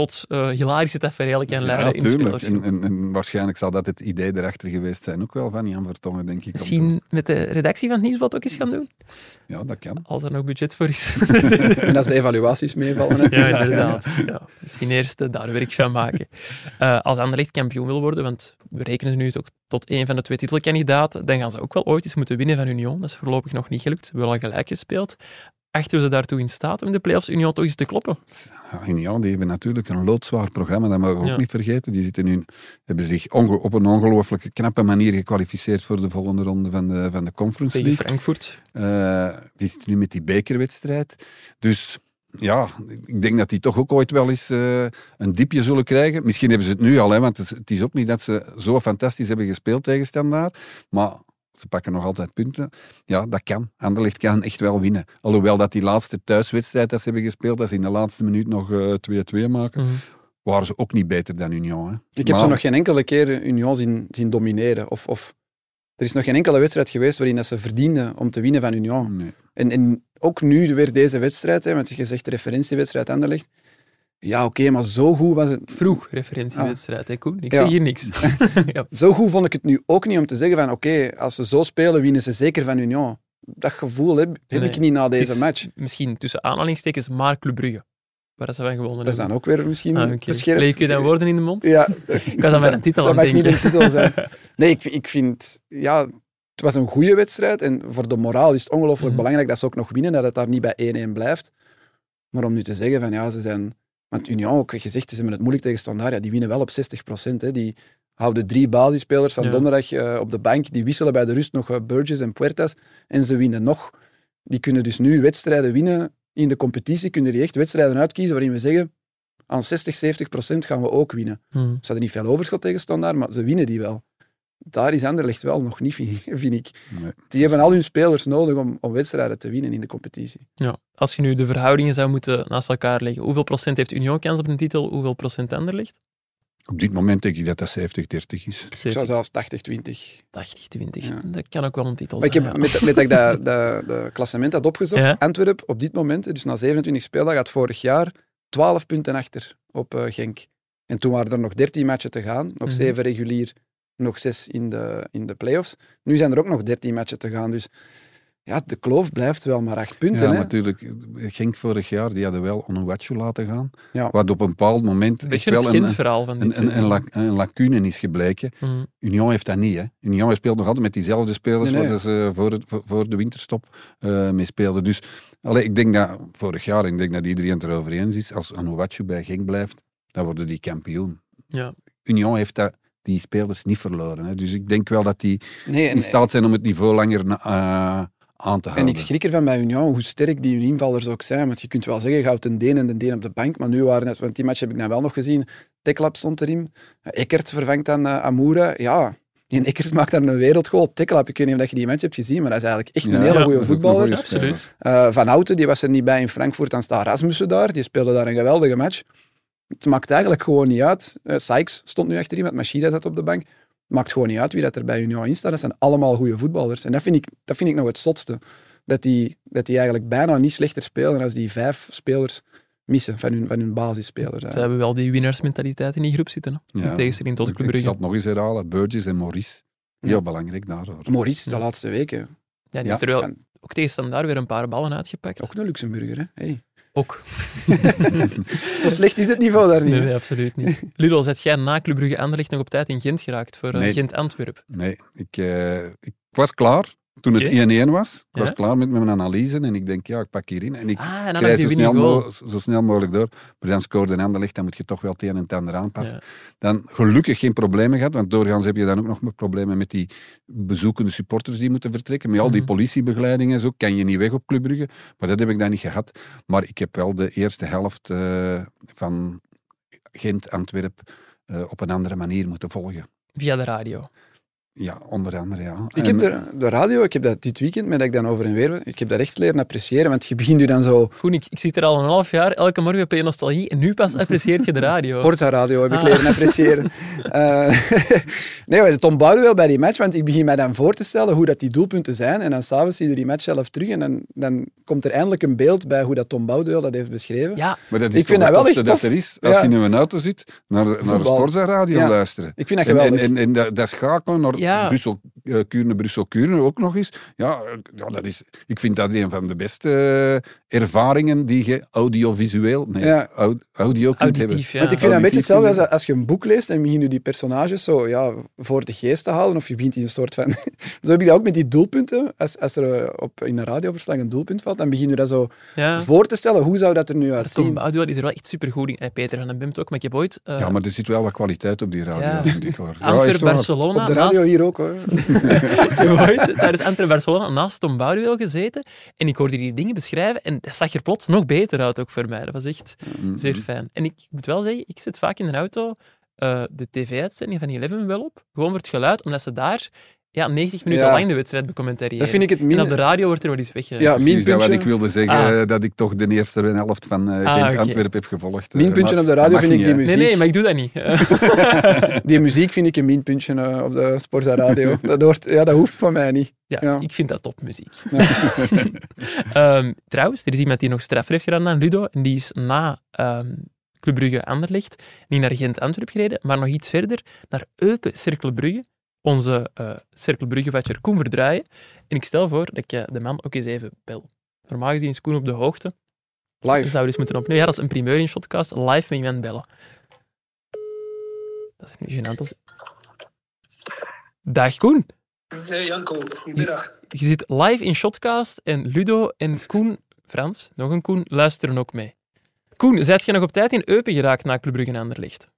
Speaker 2: tot eh hilarische tafereelen kan leiden
Speaker 1: Ja, tuurlijk. En, en, en waarschijnlijk zal dat het idee erachter geweest zijn, ook wel van Jan Vertongen, denk ik.
Speaker 2: Misschien met de redactie van het Nieuwsblad ook eens gaan doen,
Speaker 1: Ja, dat kan.
Speaker 2: als er nog budget voor is.
Speaker 4: En als de evaluaties meevallen.
Speaker 2: Ja, inderdaad. Ja, misschien eerst eh, daar werk van maken. Eh, als Anderlecht kampioen wil worden, want we rekenen ze nu toch tot een van de twee titelkandidaten, dan gaan ze ook wel ooit eens moeten winnen van Union. Dat is voorlopig nog niet gelukt. Ze hebben al gelijk gespeeld. Achten we ze daartoe in staat om in de play-offs Union toch eens te kloppen?
Speaker 1: Ja, ja, die hebben natuurlijk een loodzwaar programma, dat mogen we
Speaker 2: Ja.
Speaker 1: ook niet vergeten. Die zitten nu, hebben zich op een ongelooflijke knappe manier gekwalificeerd voor de volgende ronde van de, van de Conference
Speaker 2: Tegen
Speaker 1: League.
Speaker 2: Frankfurt.
Speaker 1: Eh, die zitten nu met die bekerwedstrijd. Dus ja, ik denk dat die toch ook ooit wel eens eh, een diepje zullen krijgen. Misschien hebben ze het nu al, hè, want het is, het is ook niet dat ze zo fantastisch hebben gespeeld tegen Standaard. Maar ze pakken nog altijd punten. Ja, dat kan. Anderlecht kan echt wel winnen. Alhoewel dat die laatste thuiswedstrijd dat ze hebben gespeeld, dat ze in de laatste minuut nog eh, 2-2 maken,
Speaker 2: Mhm.
Speaker 1: waren ze ook niet beter dan Union. Hè.
Speaker 4: Ik heb ze nog geen enkele keer Union zien, zien domineren. Of, of, er is nog geen enkele wedstrijd geweest waarin dat ze verdienden om te winnen van Union.
Speaker 1: Nee.
Speaker 4: En, en ook nu weer deze wedstrijd, hè, want je zegt de referentiewedstrijd Anderlecht. Ja, oké, maar zo goed was het...
Speaker 2: Vroeg referentiewedstrijd, hè Koen? Ik
Speaker 4: Ja.
Speaker 2: zeg hier niks. ja.
Speaker 4: Zo goed vond ik het nu ook niet om te zeggen van oké, als ze zo spelen, winnen ze zeker van Union. Dat gevoel heb, heb
Speaker 2: Nee,
Speaker 4: ik niet na deze match.
Speaker 2: Misschien tussen aanhalingstekens maar Club Brugge. Waar ze van gewonnen
Speaker 4: Dat is
Speaker 2: hebben.
Speaker 4: dan ook weer misschien
Speaker 2: Ah,
Speaker 4: te scherp.
Speaker 2: Leek je dan woorden in de mond?
Speaker 4: Ja,
Speaker 2: Ik was aan mijn titel
Speaker 4: dat
Speaker 2: aan
Speaker 4: mag
Speaker 2: het
Speaker 4: niet een
Speaker 2: denken.
Speaker 4: titel zijn. Nee, ik, ik vind, ja, het was een goede wedstrijd. En voor de moraal is het ongelooflijk
Speaker 2: Mhm.
Speaker 4: belangrijk dat ze ook nog winnen, dat het daar niet bij 1-1 blijft. Maar om nu te zeggen van ja, ze zijn. Want Union ook gezegd, ze hebben het moeilijk tegen Standaard. Ja, die winnen wel op 60%. Hè. Die houden drie basisspelers van
Speaker 2: Ja.
Speaker 4: donderdag eh, op de bank. Die wisselen bij de rust nog eh, Burgess en Puertas. En ze winnen nog. Die kunnen dus nu wedstrijden winnen. In de competitie kunnen die echt wedstrijden uitkiezen waarin we zeggen aan 60, 70% gaan we ook winnen.
Speaker 2: Hmm.
Speaker 4: Ze hadden niet veel overschot tegen Standaard, maar ze winnen die wel. Daar is Anderlecht wel nog niet, vind vind ik.
Speaker 1: Nee.
Speaker 4: Die hebben al hun spelers nodig om, om wedstrijden te winnen in de competitie.
Speaker 2: Ja. Als je nu de verhoudingen zou moeten naast elkaar leggen, hoeveel procent heeft Union kans op een titel, hoeveel procent Anderlecht?
Speaker 1: Op dit moment denk ik dat dat 70-30 is.
Speaker 4: Ik zou zelfs 80-20.
Speaker 2: 80, 20.
Speaker 4: Ja.
Speaker 2: Dat kan ook wel een titel
Speaker 4: Maar ik
Speaker 2: zijn.
Speaker 4: heb,
Speaker 2: ja.
Speaker 4: met, met dat ik dat, dat, dat klassement had opgezocht,
Speaker 2: Ja.
Speaker 4: Antwerp op dit moment, dus na 27 speeldagen, had vorig jaar 12 punten achter op eh, Genk. En toen waren er nog 13 matchen te gaan, nog
Speaker 2: Mhm.
Speaker 4: 7 regulier, nog 6 in de, in de play-offs. Nu zijn er ook nog 13 matchen te gaan, dus ja, de kloof blijft wel maar 8 punten.
Speaker 1: Ja,
Speaker 4: hè?
Speaker 1: natuurlijk. Genk vorig jaar, die hadden wel Onuwachu laten gaan.
Speaker 4: Ja.
Speaker 1: Wat op een bepaald moment echt wel
Speaker 2: het
Speaker 1: een,
Speaker 2: van
Speaker 1: een, een, een, lacune is gebleken.
Speaker 2: Hmm.
Speaker 1: Union heeft dat niet. Hè. Union speelt nog altijd met diezelfde spelers
Speaker 4: Nee, nee.
Speaker 1: waar ze voor, het, voor- voor de winterstop eh, mee speelden. Dus allee, ik denk dat vorig jaar, ik denk dat iedereen het erover eens is, als Onuwachu bij Genk blijft, dan worden die kampioen.
Speaker 2: Ja.
Speaker 1: Union heeft dat, die spelers niet verloren. Hè. Dus ik denk wel dat die
Speaker 4: Nee, en,
Speaker 1: in staat zijn om het niveau langer eh, aan te
Speaker 4: en
Speaker 1: houden.
Speaker 4: ik schrik ervan bij Union, hoe sterk die invallers ook zijn. Want je kunt wel zeggen, je houdt een Deen en een Deen op de bank, maar nu waren het, want die match heb ik nou wel nog gezien, Teklap stond erin, Eckert vervangt dan uh, Amoura. Ja, en Eckert maakt daar een wereldgoal. Teklap, ik weet niet of je die match hebt gezien, maar dat is eigenlijk echt een
Speaker 1: Ja,
Speaker 4: hele
Speaker 2: ja,
Speaker 4: goede
Speaker 1: een
Speaker 4: voetballer.
Speaker 1: goeie
Speaker 2: Absoluut.
Speaker 4: Eh, Van Houten, die was er niet bij in Frankfurt, dan staat Rasmussen daar. Die speelde daar een geweldige match. Het maakt eigenlijk gewoon niet uit. Eh Sykes stond nu achterin, want Machida zat op de bank. Het maakt gewoon niet uit wie dat er bij Union in staat. Dat zijn allemaal goede voetballers. En dat vind ik, dat vind ik nog het zotste. Dat die, dat die eigenlijk bijna niet slechter spelen als die vijf spelers missen van hun, van hun basisspelers.
Speaker 2: Ze hebben wel die winnaarsmentaliteit in die groep zitten. Hè?
Speaker 1: Ja.
Speaker 2: In tegenstelling tot
Speaker 1: Ik,
Speaker 2: Club
Speaker 1: ik
Speaker 2: Brugge.
Speaker 1: zal het nog eens herhalen. Burgess en Maurice. Heel
Speaker 4: Ja.
Speaker 1: belangrijk daardoor.
Speaker 4: Maurice, de
Speaker 2: Ja.
Speaker 4: laatste weken.
Speaker 2: Ja, die
Speaker 1: Ja,
Speaker 2: heeft er wel ook tegen standaard weer een paar ballen uitgepakt.
Speaker 4: ook een Luxemburger, hè? Hey.
Speaker 2: Ook.
Speaker 4: Zo slecht is het niveau daar niet.
Speaker 2: Nee, nee, absoluut niet. Ludo, zet jij na Club Brugge Anderlecht nog op tijd in Gent geraakt voor eh,
Speaker 1: Nee.
Speaker 2: Gent-Antwerp?
Speaker 1: Nee, ik, eh, ik was klaar. Toen het
Speaker 2: Oké.
Speaker 1: 1-1 was, ik was
Speaker 2: Ja.
Speaker 1: klaar met mijn analyse en ik denk, ja, ik pak hierin. En ik
Speaker 2: Ah, en
Speaker 1: krijg zo snel, zo snel mogelijk door. Maar dan scoorde een Anderlecht, dan moet je toch wel het een en het ander aanpassen.
Speaker 2: Ja.
Speaker 1: Dan gelukkig geen problemen gehad, want doorgaans heb je dan ook nog problemen met die bezoekende supporters die moeten vertrekken. Met al die
Speaker 2: Mhm.
Speaker 1: politiebegeleiding en zo, kan je niet weg op Club Brugge. Maar dat heb ik dan niet gehad. Maar ik heb wel de eerste helft eh, van Gent-Antwerp eh, op een andere manier moeten volgen.
Speaker 2: Via de radio.
Speaker 1: Ja, onder andere, ja.
Speaker 4: Ik heb de, de radio, ik heb dat dit weekend, met dat ik dan over en weer, ik heb dat echt leren appreciëren, want je begint je dan zo,
Speaker 2: Goed, ik, ik zit er al een half jaar, elke morgen op je nostalgie, en nu pas apprecieert je de radio.
Speaker 4: Porta Radio heb ik
Speaker 2: Ah.
Speaker 4: leren appreciëren. Eh, nee, maar Tom Boudewell bij die match, want ik begin mij dan voor te stellen hoe dat die doelpunten zijn, en dan s'avonds zie je die match zelf terug, en dan, dan komt er eindelijk een beeld bij hoe dat Tom Boudewell dat heeft beschreven.
Speaker 2: Ja,
Speaker 1: Maar dat is
Speaker 4: Ik vind
Speaker 1: het
Speaker 4: dat wel echt
Speaker 1: dat er is. Als
Speaker 4: Ja.
Speaker 1: je in een auto zit, naar, de- naar de. Sporza Radio
Speaker 4: Ja.
Speaker 1: luisteren.
Speaker 4: Ik vind dat
Speaker 1: En,
Speaker 4: geweldig.
Speaker 1: en, en, en dat, dat schakelen naar
Speaker 2: Ja.
Speaker 1: Eh, Kuurne, Brussel, Kuurne ook nog eens. Ja, ja, dat is, ik vind dat een van de beste eh, ervaringen die je audiovisueel, nee,
Speaker 4: Ja.
Speaker 1: au- audio kunt hebben.
Speaker 2: auditief. Ja.
Speaker 4: Want ik vind dat een beetje
Speaker 1: Auditief
Speaker 4: hetzelfde als, als je een boek leest en begin je die personages zo ja, voor de geest te halen, of je begint die een soort van... zo heb ik dat ook met die doelpunten. Als, als er eh, op, in een radioverslag een doelpunt valt, dan begin je dat zo
Speaker 2: ja.
Speaker 4: voor te stellen. Hoe zou dat er nu
Speaker 2: Tom
Speaker 4: uitzien?
Speaker 2: Boudewell is er wel echt supergoed in. En Peter van den Bimt ook, maar ik heb ooit...
Speaker 1: Ja, maar er zit wel wat kwaliteit op die radio,
Speaker 2: Ja.
Speaker 1: vind ik hoor.
Speaker 2: Antwerp. Barcelona
Speaker 4: Op de radio
Speaker 2: naast,
Speaker 4: hier ook, hoor.
Speaker 2: ik heb ooit tijdens Antwerp Barcelona naast Tom Boudewell gezeten en ik hoorde die dingen beschrijven en dat zag er plots nog beter uit ook voor mij. Dat was echt
Speaker 1: Mm,
Speaker 2: zeer fijn. En ik moet wel zeggen, ik zit vaak in een auto eh, de tv-uitzending van Eleven wel op, gewoon voor het geluid, omdat ze daar ja, 90 minuten
Speaker 4: Ja.
Speaker 2: lang de wedstrijd becommentariëren.
Speaker 4: Dat vind ik het
Speaker 2: En op de radio wordt er wel eens wegge...
Speaker 4: Ja,
Speaker 1: Precies dat wat
Speaker 4: minpuntje.
Speaker 1: ik wilde zeggen,
Speaker 2: Ah.
Speaker 1: eh, dat ik toch de eerste helft van eh
Speaker 2: Ah,
Speaker 1: Gent
Speaker 2: oké.
Speaker 1: Antwerp heb gevolgd. eh,
Speaker 4: Minpuntje
Speaker 1: maar
Speaker 4: op de radio vind ik die muziek.
Speaker 2: Nee, nee, maar ik doe dat niet.
Speaker 4: Die muziek vind ik een minpuntje eh, op de Sporza Radio. dat, hoort, ja, dat hoeft van mij niet.
Speaker 2: Ja,
Speaker 4: Ja.
Speaker 2: ik vind dat topmuziek. Ehm, trouwens, er is iemand die nog straffer heeft gedaan dan Ludo. En die is na ehm Club Brugge Anderlecht niet naar Gent Antwerp gereden, maar nog iets verder naar Eupen Cercle Brugge. Onze eh Brugge-watcher Koen Verdraaien. En ik stel voor dat ik de man ook eens even bel. Normaal gezien is Koen op de hoogte. Dat
Speaker 4: Live.
Speaker 2: zouden we eens moeten opnemen. Ja, dat is een primeur in Shotcast. Live met iemand bellen. Dat is nu gênant. als- Dag Koen.
Speaker 5: Hey Janko, goedemiddag.
Speaker 2: Je zit live in Shotcast en Ludo en Koen, Frans, nog een Koen, luisteren ook mee. Koen, zijt je nog op tijd in Eupen geraakt na Club Brugge en Anderlecht?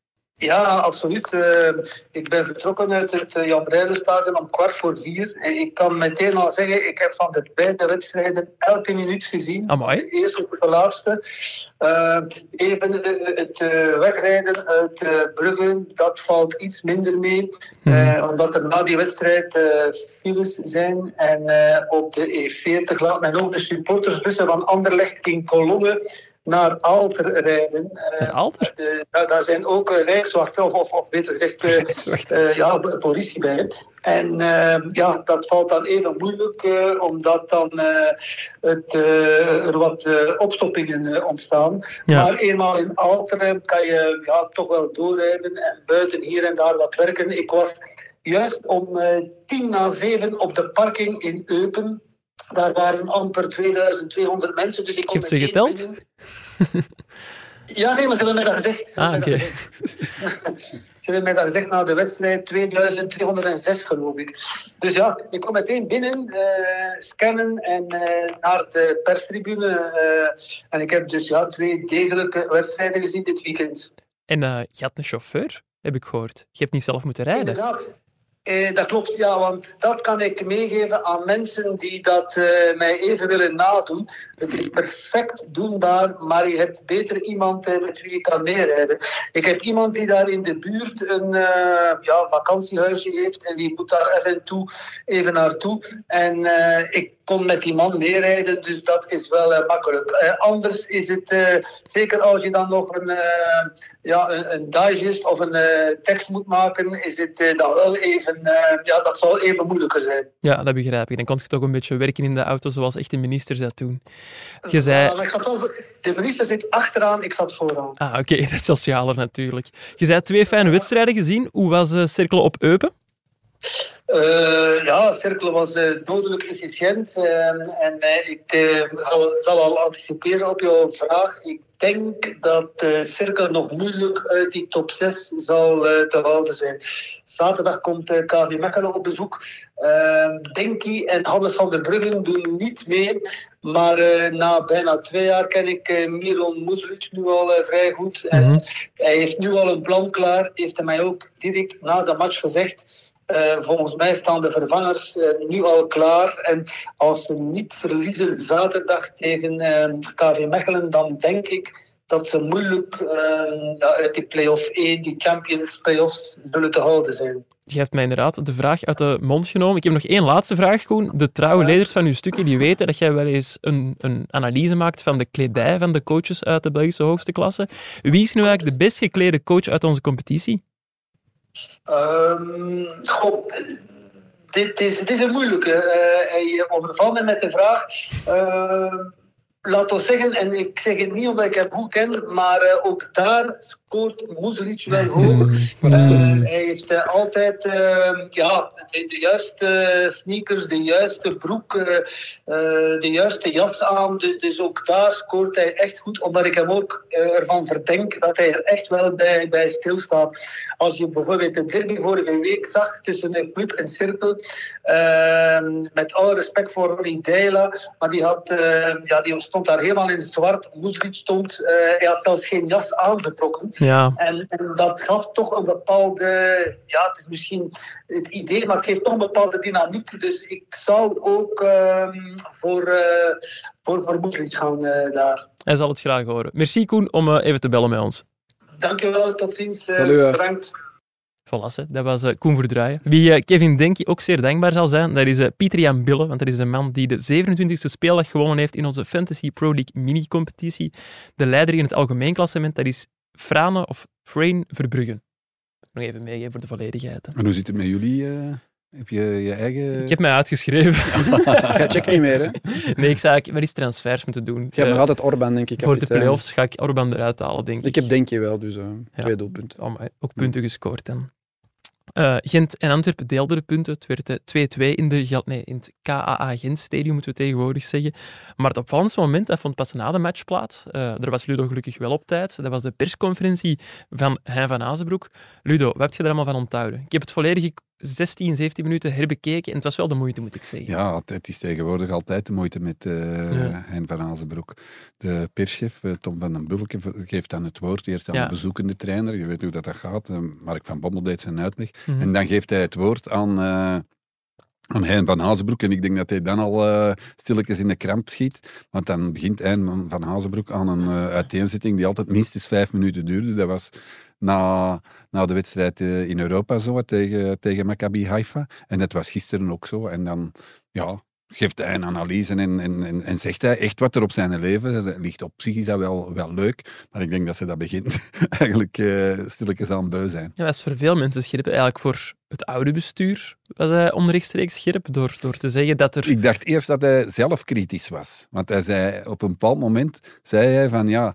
Speaker 5: Ja, absoluut. Eh, ik ben vertrokken uit het uh, Jan Breiderstadion om kwart voor vier. En ik kan meteen al zeggen, ik heb van de beide wedstrijden elke minuut gezien.
Speaker 2: Amai.
Speaker 5: De eerste tot de laatste. Eh, even eh, het eh, wegrijden uit eh, Brugge, dat valt iets minder mee. Eh, omdat er na die wedstrijd eh, files zijn. En eh, op de E40 laat men ook de supportersbussen van Anderlecht in kolonne naar Alter rijden. Eh,
Speaker 2: Alter?
Speaker 5: eh, daar, daar zijn ook uh, rijkswachten, of, of, of beter gezegd, uh, ja, politie bij. En uh, ja, dat valt dan even moeilijk, omdat dan het, er wat opstoppingen ontstaan. Ja. Maar eenmaal in Alteren kan je ja, toch wel doorrijden en buiten hier en daar wat werken. Ik was juist om tien na zeven op de parking in Eupen. Daar waren amper 2200 mensen. Dus ik
Speaker 2: Je hebt ze geteld?
Speaker 5: Binnen. Ja, nee, maar ze hebben mij dat gezegd.
Speaker 2: Ah, oké. Okay.
Speaker 5: Ze hebben mij dat gezegd na de wedstrijd 2206, geloof ik. Dus ja, ik kom meteen binnen, uh, scannen en uh, naar de perstribune. Uh, en ik heb dus ja, twee degelijke wedstrijden gezien dit weekend.
Speaker 2: En je had een chauffeur, heb ik gehoord. Je hebt niet zelf moeten rijden.
Speaker 5: Inderdaad. Eh, dat klopt, ja, want dat kan ik meegeven aan mensen die dat uh, mij even willen nadoen. Het is perfect doenbaar, maar je hebt beter iemand uh, met wie je kan meerijden. Ik heb iemand die daar in de buurt een uh, ja, vakantiehuisje heeft en die moet daar en toe even naartoe. En eh, ik kon met die man meerijden, dus dat is wel makkelijk. Anders is het, zeker als je dan nog een, ja, een, digest of een tekst moet maken, is het dan wel even, ja, dat zal even moeilijker zijn.
Speaker 2: Ja, dat begrijp ik. Dan kon je toch een beetje werken in de auto zoals echte ministers dat doen. Je zei...
Speaker 5: maar ik zat wel, de minister zit achteraan, ik zat vooraan.
Speaker 2: Ah, oké, okay. dat is socialer natuurlijk. Je zei twee fijne wedstrijden gezien. Hoe was uh, Cirkel op Eupen?
Speaker 5: Uh, ja, Cirkel was dodelijk efficiënt. Uh, en ik zal al anticiperen op jouw vraag. Ik denk dat de Cirkel nog moeilijk uit die top 6 zal te houden zijn. Zaterdag komt KV Mechelen op bezoek. Denki en Hannes van der Bruggen doen niet mee. Maar na bijna twee jaar ken ik Miron Muzlic nu al vrij goed. En mm -hmm. hij heeft nu al een plan klaar. Heeft hij mij ook direct na de match gezegd. Uh, volgens mij staan de vervangers uh, nu al klaar. En als ze niet verliezen zaterdag tegen uh, KV Mechelen, dan denk ik dat ze moeilijk ja, uit die play-off 1, die Champions play-offs, zullen te houden zijn.
Speaker 2: Je hebt mij inderdaad de vraag uit de mond genomen. Ik heb nog één laatste vraag, Koen. De trouwe lezers van uw stukje die weten dat jij wel eens een, een analyse maakt van de kledij van de coaches uit de Belgische hoogste klasse. Wie is nu eigenlijk de best geklede coach uit onze competitie?
Speaker 5: Um, goh, dit, is, dit is een moeilijke. Uh, hij overvalt me met de vraag. Uh, laat ons zeggen, en ik zeg het niet omdat ik hem goed ken, maar uh, ook daar scoort Muzelic wel hoog. hij heeft uh, altijd uh, ja, de, de, juiste sneakers, de juiste broek, de juiste jas aan. Dus, dus, ook daar scoort hij echt goed, omdat ik hem ook ervan verdenk dat hij er echt wel bij, bij stilstaat. Als je bijvoorbeeld de derby vorige week zag tussen een club en cirkel, ehm, met alle respect voor Ronnie Deila, maar die, had, ja, die stond daar helemaal in het zwart. Muzelic stond, hij had zelfs geen jas aangetrokken.
Speaker 2: Ja.
Speaker 5: En, en, dat gaf toch een bepaalde, ja, het is misschien het idee, maar het geeft toch een bepaalde dynamiek. Dus ik zou ook um, voor, uh, voor, voor Moeslies gaan uh, daar.
Speaker 2: Hij zal het graag horen. Merci Koen om uh, even te bellen met ons.
Speaker 5: Dankjewel, tot ziens.
Speaker 4: Salut,
Speaker 5: bedankt.
Speaker 2: Voilà, dat was Koen Verdraaien. Wie Kevin Denki ook zeer dankbaar zal zijn, dat is Pieter Jan Bille, want dat is de man die de 27e speeldag gewonnen heeft in onze Fantasy Pro League mini-competitie. De leider in het algemeen klassement, dat is Frane of Frain Verbruggen. Nog even meegeven voor de volledigheid. Hè.
Speaker 1: En hoe zit het met jullie? Uh, heb je je eigen...
Speaker 2: Ik heb mij uitgeschreven.
Speaker 4: Jij checkt niet meer, hè?
Speaker 2: Nee, ik zou wel eens transfers moeten doen.
Speaker 4: Je hebt nog altijd Orban, denk ik.
Speaker 2: Voor de play-offs ga ik Orban eruit halen, denk ik.
Speaker 4: Ik heb denk je wel, dus uh, ja. twee doelpunten.
Speaker 2: Oh, ook punten gescoord dan. Uh, Gent en Antwerpen deelden de punten. Het werd 2-2 in, de, nee, in het KAA Gent-stadium, moeten we tegenwoordig zeggen. Maar het opvallendste moment dat vond pas na de match plaats. Uh, er was Ludo gelukkig wel op tijd. Dat was de persconferentie van Hein van Azenbroek. Ludo, wat heb je er allemaal van onthouden? Ik heb het volledige 16, 17 minuten herbekeken en het was wel de moeite, moet ik zeggen.
Speaker 1: Ja, het is tegenwoordig altijd de moeite met uh, ja. Hein van Azenbroek. De perschef, uh, Tom van den Bulke, geeft dan het woord eerst aan ja. de bezoekende trainer. Je weet hoe dat, dat gaat. Uh, Mark van Bommel deed zijn uitleg. Mm -hmm. En dan geeft hij het woord aan, aan Hein van Hazenbroek. En ik denk dat hij dan al uh, stilletjes in de kramp schiet. Want dan begint Hein van Hazenbroek aan een uh, uiteenzetting die altijd minstens vijf minuten duurde. Dat was na, na de wedstrijd uh, in Europa zo, tegen, tegen Maccabi Haifa. En dat was gisteren ook zo. En dan, ja, geeft hij een analyse en, en, en, en, zegt hij echt wat er op zijn leven ligt. Op zich is dat wel, wel leuk, maar ik denk dat ze dat begint eigenlijk uh, stilletjes aan beu zijn.
Speaker 2: Ja, dat is voor veel mensen scherp. Eigenlijk voor het oude bestuur was hij onrechtstreeks scherp door, door te zeggen dat er...
Speaker 1: Ik dacht eerst dat hij zelf kritisch was. Want hij zei, op een bepaald moment zei hij van ja,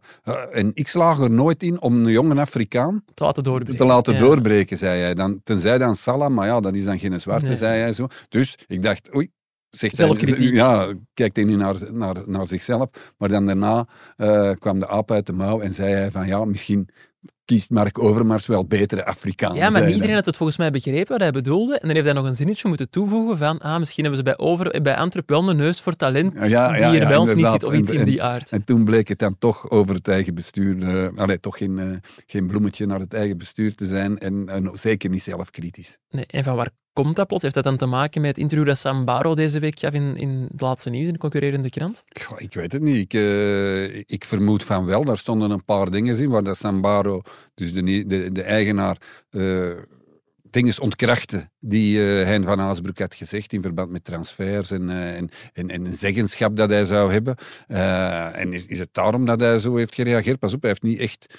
Speaker 1: en ik slaag er nooit in om een jonge Afrikaan
Speaker 2: te laten doorbreken.
Speaker 1: Te laten ja. doorbreken, zei hij. Dan, tenzij dan Salah, maar ja, dat is dan geen zwarte, nee. zei hij zo. Dus ik dacht, oei, zegt hij, ja, kijkt hij nu naar, naar, naar zichzelf. Maar dan daarna uh, kwam de aap uit de mouw en zei hij van ja, misschien kiest Mark Overmars wel betere Afrikanen.
Speaker 2: Ja, maar iedereen had het volgens mij begrepen wat hij bedoelde. En dan heeft hij nog een zinnetje moeten toevoegen van ah, misschien hebben ze bij, over, bij Antwerp wel een neus voor talent ja, ja, die er bij ons niet zit of iets
Speaker 1: en,
Speaker 2: in die aard.
Speaker 1: En, en, toen bleek het dan toch over het eigen bestuur, uh, allee, toch geen, uh, geen bloemetje naar het eigen bestuur te zijn en, en zeker niet zelfkritisch.
Speaker 2: Nee, en van waar komt dat plots? Heeft dat dan te maken met het interview dat Sam Baro deze week gaf in, in het laatste nieuws in de concurrerende krant?
Speaker 1: Goh, ik weet het niet. Ik, uh, ik vermoed van wel. Daar stonden een paar dingen in waar dat Sam Baro, dus de, de, de eigenaar, uh, dingen ontkrachten die uh, Hein van Haasbroek had gezegd in verband met transfers en, en, en, en een zeggenschap dat hij zou hebben. en is, is het daarom dat hij zo heeft gereageerd? Pas op, hij heeft niet echt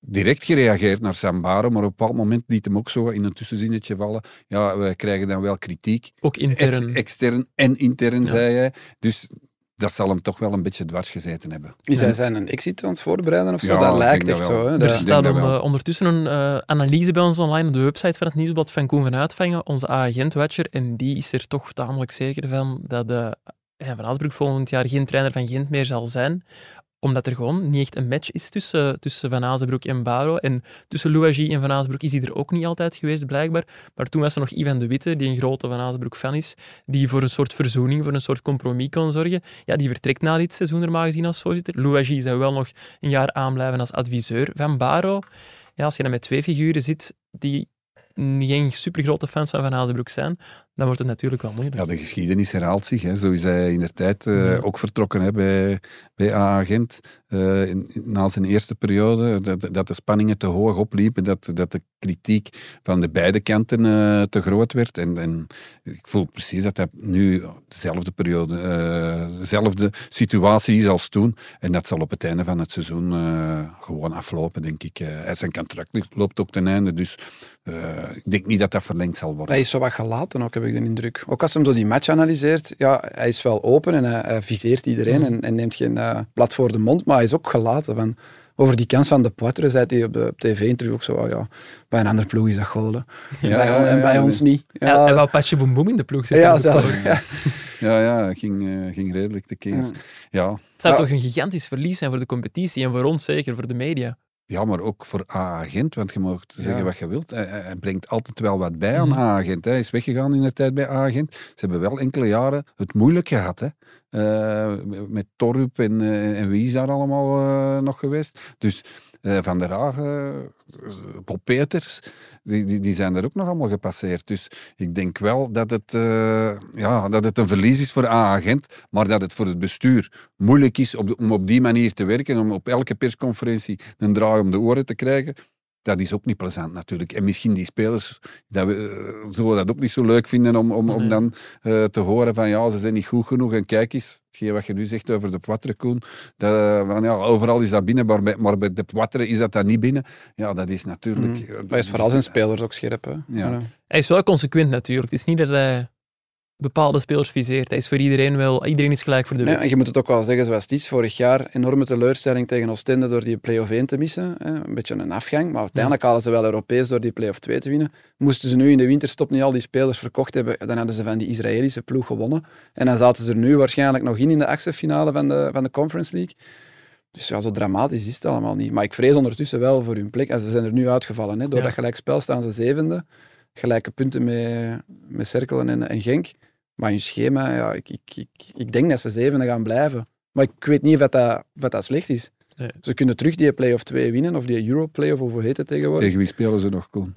Speaker 1: direct gereageerd naar Sambaro, maar op een bepaald moment liet hem ook zo in een tussenzinnetje vallen. Ja, wij krijgen dan wel kritiek.
Speaker 2: Ook intern.
Speaker 1: Ex extern en intern, ja. zei hij. Dus dat zal hem toch wel een beetje dwars gezeten hebben.
Speaker 4: Is hij zijn een exit aan het voorbereiden of zo?
Speaker 1: Ja,
Speaker 4: dat lijkt echt
Speaker 1: dat
Speaker 4: zo. Hè?
Speaker 2: Er staat
Speaker 1: dat
Speaker 2: on-
Speaker 1: wel.
Speaker 2: eh, ondertussen een eh, analyse bij ons online op de website van het Nieuwsblad van Koen van Uitvangen, onze agent-watcher. En die is er toch tamelijk zeker van dat de, ja, Van Aasbroek volgend jaar geen trainer van Gent meer zal zijn omdat er gewoon niet echt een match is tussen, tussen Van Azenbroek en Baro. En tussen Louagie en Van Azenbroek is hij er ook niet altijd geweest, blijkbaar. Maar toen was er nog Ivan de Witte, die een grote Van Azenbroek-fan is, die voor een soort verzoening, voor een soort compromis kon zorgen. Ja, die vertrekt na dit seizoen normaal gezien als voorzitter. Louagie zou wel nog een jaar aanblijven als adviseur van Baro. Ja, als je dan met twee figuren zit die geen supergrote fans van Van Azenbroek zijn, dan wordt het natuurlijk wel moeilijk.
Speaker 1: Ja, de geschiedenis herhaalt zich. Hè. Zo is hij in de tijd eh,
Speaker 2: Ja.
Speaker 1: ook vertrokken hè, bij, bij AA Gent. Eh, in- in- na zijn eerste periode, dat, dat de spanningen te hoog opliepen, dat, dat de kritiek van de beide kanten eh, te groot werd. En, en ik voel precies dat hij nu dezelfde periode, eh, dezelfde situatie is als toen. En dat zal op het einde van het seizoen eh, gewoon aflopen, denk ik. Eh, zijn contract loopt ook ten einde, dus eh, ik denk niet dat dat verlengd zal worden.
Speaker 4: Hij is zo wat gelaten ook, heb ik de indruk. Ook als hij zo die match analyseert, ja, hij is wel open en hij, hij viseert iedereen en, en neemt geen eh, blad voor de mond, maar hij is ook gelaten. Van, over die kans van de Poitre zei hij op de op tv-interview ook zo, oh ja, bij een ander ploeg is dat golen.
Speaker 1: Ja,
Speaker 4: bij,
Speaker 1: ja, ja,
Speaker 4: en bij
Speaker 1: ja.
Speaker 4: ons niet.
Speaker 2: Ja, hij wou Patje Boem Boem in de ploeg zetten.
Speaker 4: ja,
Speaker 2: Dat is ook
Speaker 4: zelf.
Speaker 2: wel-
Speaker 4: Ja.
Speaker 1: Ja, ja, het ging, eh, ging redelijk tekeer.
Speaker 4: Ja.
Speaker 1: Ja.
Speaker 2: Het zou
Speaker 4: Ja.
Speaker 2: toch een gigantisch verlies zijn voor de competitie en voor ons zeker, voor de media.
Speaker 1: Ja, maar ook voor A-agent, want je mag zeggen
Speaker 4: Ja.
Speaker 1: wat je wilt. Hij, hij brengt altijd wel wat bij aan
Speaker 2: Mhm.
Speaker 1: A-agent. Hij is weggegaan in de tijd bij A-agent. Ze hebben wel enkele jaren het moeilijk gehad. Hè. Eh, met Torrup en, eh, en wie is daar allemaal eh, nog geweest. Dus Van der Hagen, eh, Bob Peters, die, die, die zijn er ook nog allemaal gepasseerd. Dus ik denk wel dat het, eh, ja, dat het een verlies is voor A-agent, maar dat het voor het bestuur moeilijk is om op die manier te werken, om op elke persconferentie een draai om de oren te krijgen. Dat is ook niet plezant natuurlijk. En misschien die spelers dat we, eh, zullen dat ook niet zo leuk vinden om, om, om
Speaker 2: Nee.
Speaker 1: dan eh, te horen van ja, ze zijn niet goed genoeg. En kijk eens, hetgeen wat je nu zegt over de Poitre, Koen, dat, van, ja, overal is dat binnen, maar bij, maar bij de Poitre is dat dan niet binnen. Ja, dat is natuurlijk...
Speaker 4: Mm.
Speaker 1: eh,
Speaker 4: Maar hij is vooral zijn spelers ook scherp. Hè.
Speaker 1: Ja.
Speaker 2: Hij is wel consequent natuurlijk. Het is niet dat hij bepaalde spelers viseert. Hij is voor iedereen wel... Iedereen is gelijk voor de wet.
Speaker 4: en je moet het ook wel zeggen zoals het is. Vorig jaar enorme teleurstelling tegen Oostende door die play-off 1 te missen. Hè. Een beetje een afgang, maar uiteindelijk halen ze wel Europees door die play-off 2 te winnen. Moesten ze nu in de winterstop niet al die spelers verkocht hebben, dan hadden ze van die Israëlische ploeg gewonnen. En dan zaten ze er nu waarschijnlijk nog in in de achtste finale van de, van de Conference League. Dus ja, zo dramatisch is het allemaal niet. Maar ik vrees ondertussen wel voor hun plek. En ze zijn er nu uitgevallen. Hè. Door
Speaker 2: Ja.
Speaker 4: dat gelijkspel staan ze zevende. Gelijke punten met, met Cerkelen en, en Genk. Maar hun schema, ja, ik, ik, ik, ik denk dat ze zevende gaan blijven. Maar ik weet niet of dat, dat, of dat slecht is.
Speaker 2: Nee.
Speaker 4: Ze kunnen terug die play-off 2 winnen, of die Euro-play-off, of hoe heet het tegenwoordig.
Speaker 1: Tegen wie spelen ze nog, Koen?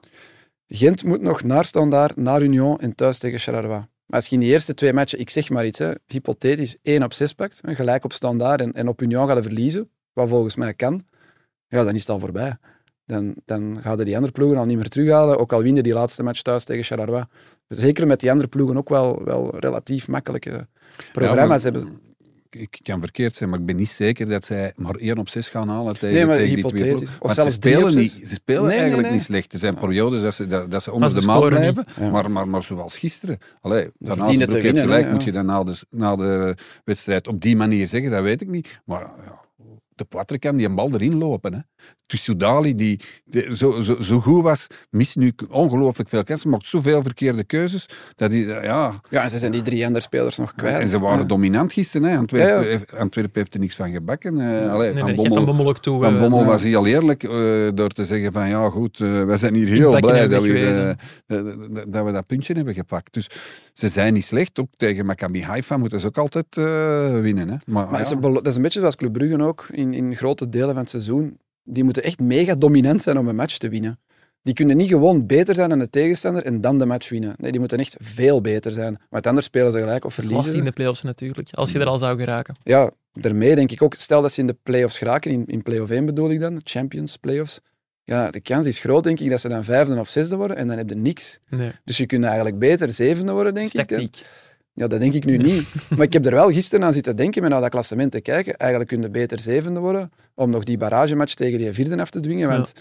Speaker 4: Gent moet nog naar Standaard, naar Union en thuis tegen Charleroi. Maar als je in die eerste twee matchen, ik zeg maar iets, hè, hypothetisch, 1 op 6 pakt, hè, gelijk op Standaard en, en op Union gaat verliezen, wat volgens mij kan, ja, dan is het al voorbij. Dan, dan gaan die andere ploegen al niet meer terughalen, ook al winnen die laatste match thuis tegen Charleroi. Zeker met die andere ploegen ook wel, wel relatief makkelijke programma's
Speaker 1: Ja, maar-
Speaker 4: hebben.
Speaker 1: Ik kan verkeerd zijn, maar ik ben niet zeker dat zij maar 1 op 6 gaan halen tegen,
Speaker 4: Nee, maar
Speaker 1: tegen die twee
Speaker 4: hypothetisch.
Speaker 1: ploegen.
Speaker 4: Of zelfs
Speaker 1: ze spelen, niet, ze spelen
Speaker 4: Nee,
Speaker 1: eigenlijk
Speaker 4: nee.
Speaker 1: niet slecht. Er zijn periodes dat ze, dat, dat ze onder
Speaker 2: ze
Speaker 1: de maal
Speaker 2: niet.
Speaker 1: blijven,
Speaker 4: Ja.
Speaker 1: maar, maar, maar zoals gisteren. Allee, Dan heeft
Speaker 4: winnen,
Speaker 1: gelijk, moet
Speaker 4: ja.
Speaker 1: je dat na de, na de wedstrijd op die manier zeggen, dat weet ik niet. Maar ja, de Poitre kan die een bal erin lopen. Hè. Dus Soudali, die, die zo, zo, zo goed was, mist nu ongelooflijk veel kansen, maakt zoveel verkeerde keuzes, dat hij, ja,
Speaker 4: Ja, en ze zijn die drie andere spelers nog kwijt.
Speaker 1: en ze waren
Speaker 4: Ja.
Speaker 1: dominant gisteren. Hè. Antwerpen,
Speaker 4: Ja, ja.
Speaker 1: heeft- Antwerpen heeft er niks van gebakken. Eh, allee,
Speaker 2: Nee,
Speaker 1: van Bommel,
Speaker 2: Van Bommel ook toe.
Speaker 1: van
Speaker 2: eh,
Speaker 1: Bommel was heel eerlijk eh, door te zeggen van ja goed, eh, wij zijn hier heel blij dat we, eh, dat- we dat puntje hebben gepakt. Dus ze zijn niet slecht. Ook tegen Maccabi Haifa moeten ze ook altijd eh, winnen. Hè. Maar,
Speaker 4: dat is een beetje zoals Club Brugge ook, in, in grote delen van het seizoen. Die moeten echt mega dominant zijn om een match te winnen. Die kunnen niet gewoon beter zijn dan de tegenstander en dan de match winnen. Nee, die moeten echt veel beter zijn. Maar anders spelen ze gelijk of verliezen.
Speaker 2: lastig in de play-offs natuurlijk, als je er al zou geraken.
Speaker 4: Ja, daarmee denk ik ook, stel dat ze in de play-offs geraken, in, in play-off 1 bedoel ik dan, de Champions play-offs. Ja, de kans is groot, denk ik, dat ze dan vijfde of zesde worden en dan heb je niks.
Speaker 2: Nee,
Speaker 4: Dus je kunt eigenlijk beter zevende worden, denk ik. dan. Ja, dat denk ik nu niet. Maar ik heb er wel gisteren aan zitten denken, met naar dat klassement te kijken. Eigenlijk kun je beter zevende worden, om nog die barragematch tegen die vierde af te dwingen. Want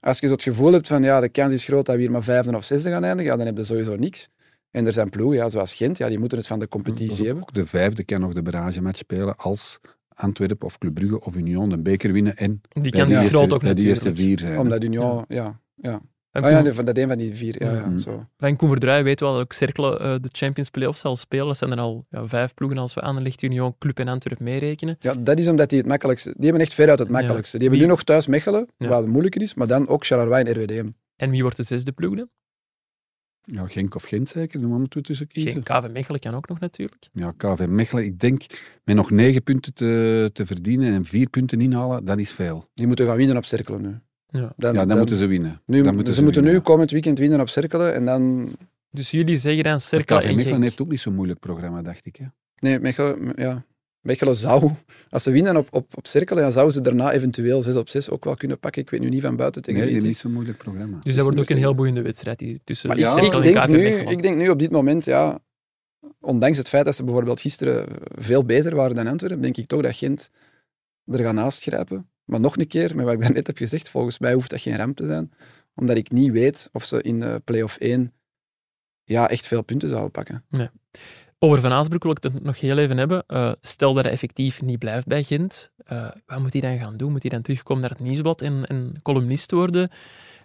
Speaker 4: als je zo het gevoel hebt van, ja, de kans is groot dat we hier maar vijfde of zesde gaan eindigen, ja, dan heb je sowieso niks. En er zijn ploegen, ja, zoals Gent, ja, die moeten het van de competitie hebben.
Speaker 1: Ook de vijfde kan nog de barragematch spelen als Antwerpen of Club Brugge of Union een beker winnen en
Speaker 2: Die
Speaker 1: bij
Speaker 2: kan
Speaker 1: die
Speaker 2: die
Speaker 1: eerste,
Speaker 2: groot ook
Speaker 1: bij die eerste vier zijn.
Speaker 4: Omdat Union, ja. ja.
Speaker 2: Van
Speaker 4: Ah ja, nee, van dat een van die vier. Ja, ja,
Speaker 1: Mhm.
Speaker 4: zo.
Speaker 2: Van weten we al dat ook Cercle eh, de Champions Playoffs zal spelen. Dat zijn er al ja, vijf ploegen als we Anderlecht, Union, Club en Antwerpen meerekenen.
Speaker 4: ja, dat is omdat die het makkelijkste... Die hebben echt veruit het makkelijkste. Die hebben
Speaker 2: Wie-
Speaker 4: nu nog thuis Mechelen,
Speaker 2: Ja.
Speaker 4: waar het moeilijker is, maar dan ook Charleroi en RWDM.
Speaker 2: En wie wordt de zesde ploeg dan?
Speaker 1: Ja, Genk of Gent zeker, daar moeten we tussen kiezen.
Speaker 2: Geen KV Mechelen kan ook nog natuurlijk.
Speaker 1: Ja, KV Mechelen, ik denk met nog negen punten te, te verdienen en vier punten inhalen, dat is veel.
Speaker 4: Die moeten gaan winnen op Cerkelen nu.
Speaker 2: Ja.
Speaker 4: Dan,
Speaker 1: ja, dan, moeten ze winnen.
Speaker 4: nu,
Speaker 1: dan moeten
Speaker 4: ze, moeten
Speaker 1: winnen.
Speaker 4: nu komend weekend winnen op Cerkelen en dan...
Speaker 2: Dus jullie zeggen dan
Speaker 1: KV
Speaker 2: en
Speaker 1: Mechelen heeft ook niet zo'n moeilijk programma, dacht ik. Hè?
Speaker 4: Nee, Mechelen, ja. Mechelen zou... Als ze winnen op, op, op Cerkelen, dan zouden ze daarna eventueel 6 op 6 ook wel kunnen pakken. Ik weet nu niet van buiten tegen
Speaker 1: Nee, die
Speaker 4: wie het
Speaker 1: niet
Speaker 4: is.
Speaker 1: zo'n moeilijk programma.
Speaker 2: Dus dat wordt ook een heel boeiende wedstrijd die tussen
Speaker 4: Maar
Speaker 1: Ja,
Speaker 4: ik, denk nu, ik denk nu op dit moment, ja, ondanks het feit dat ze bijvoorbeeld gisteren veel beter waren dan Antwerpen, denk ik toch dat Gent er gaat naast grijpen. Maar nog een keer, met wat ik daarnet heb gezegd, volgens mij hoeft dat geen ramp te zijn, omdat ik niet weet of ze in de play-off 1 ja, echt veel punten zouden pakken.
Speaker 2: Over Van Aasbroek wil ik het nog heel even hebben. Eh, stel dat hij effectief niet blijft bij Gent. eh, wat moet hij dan gaan doen? Moet hij dan terugkomen naar het nieuwsblad en, en columnist worden?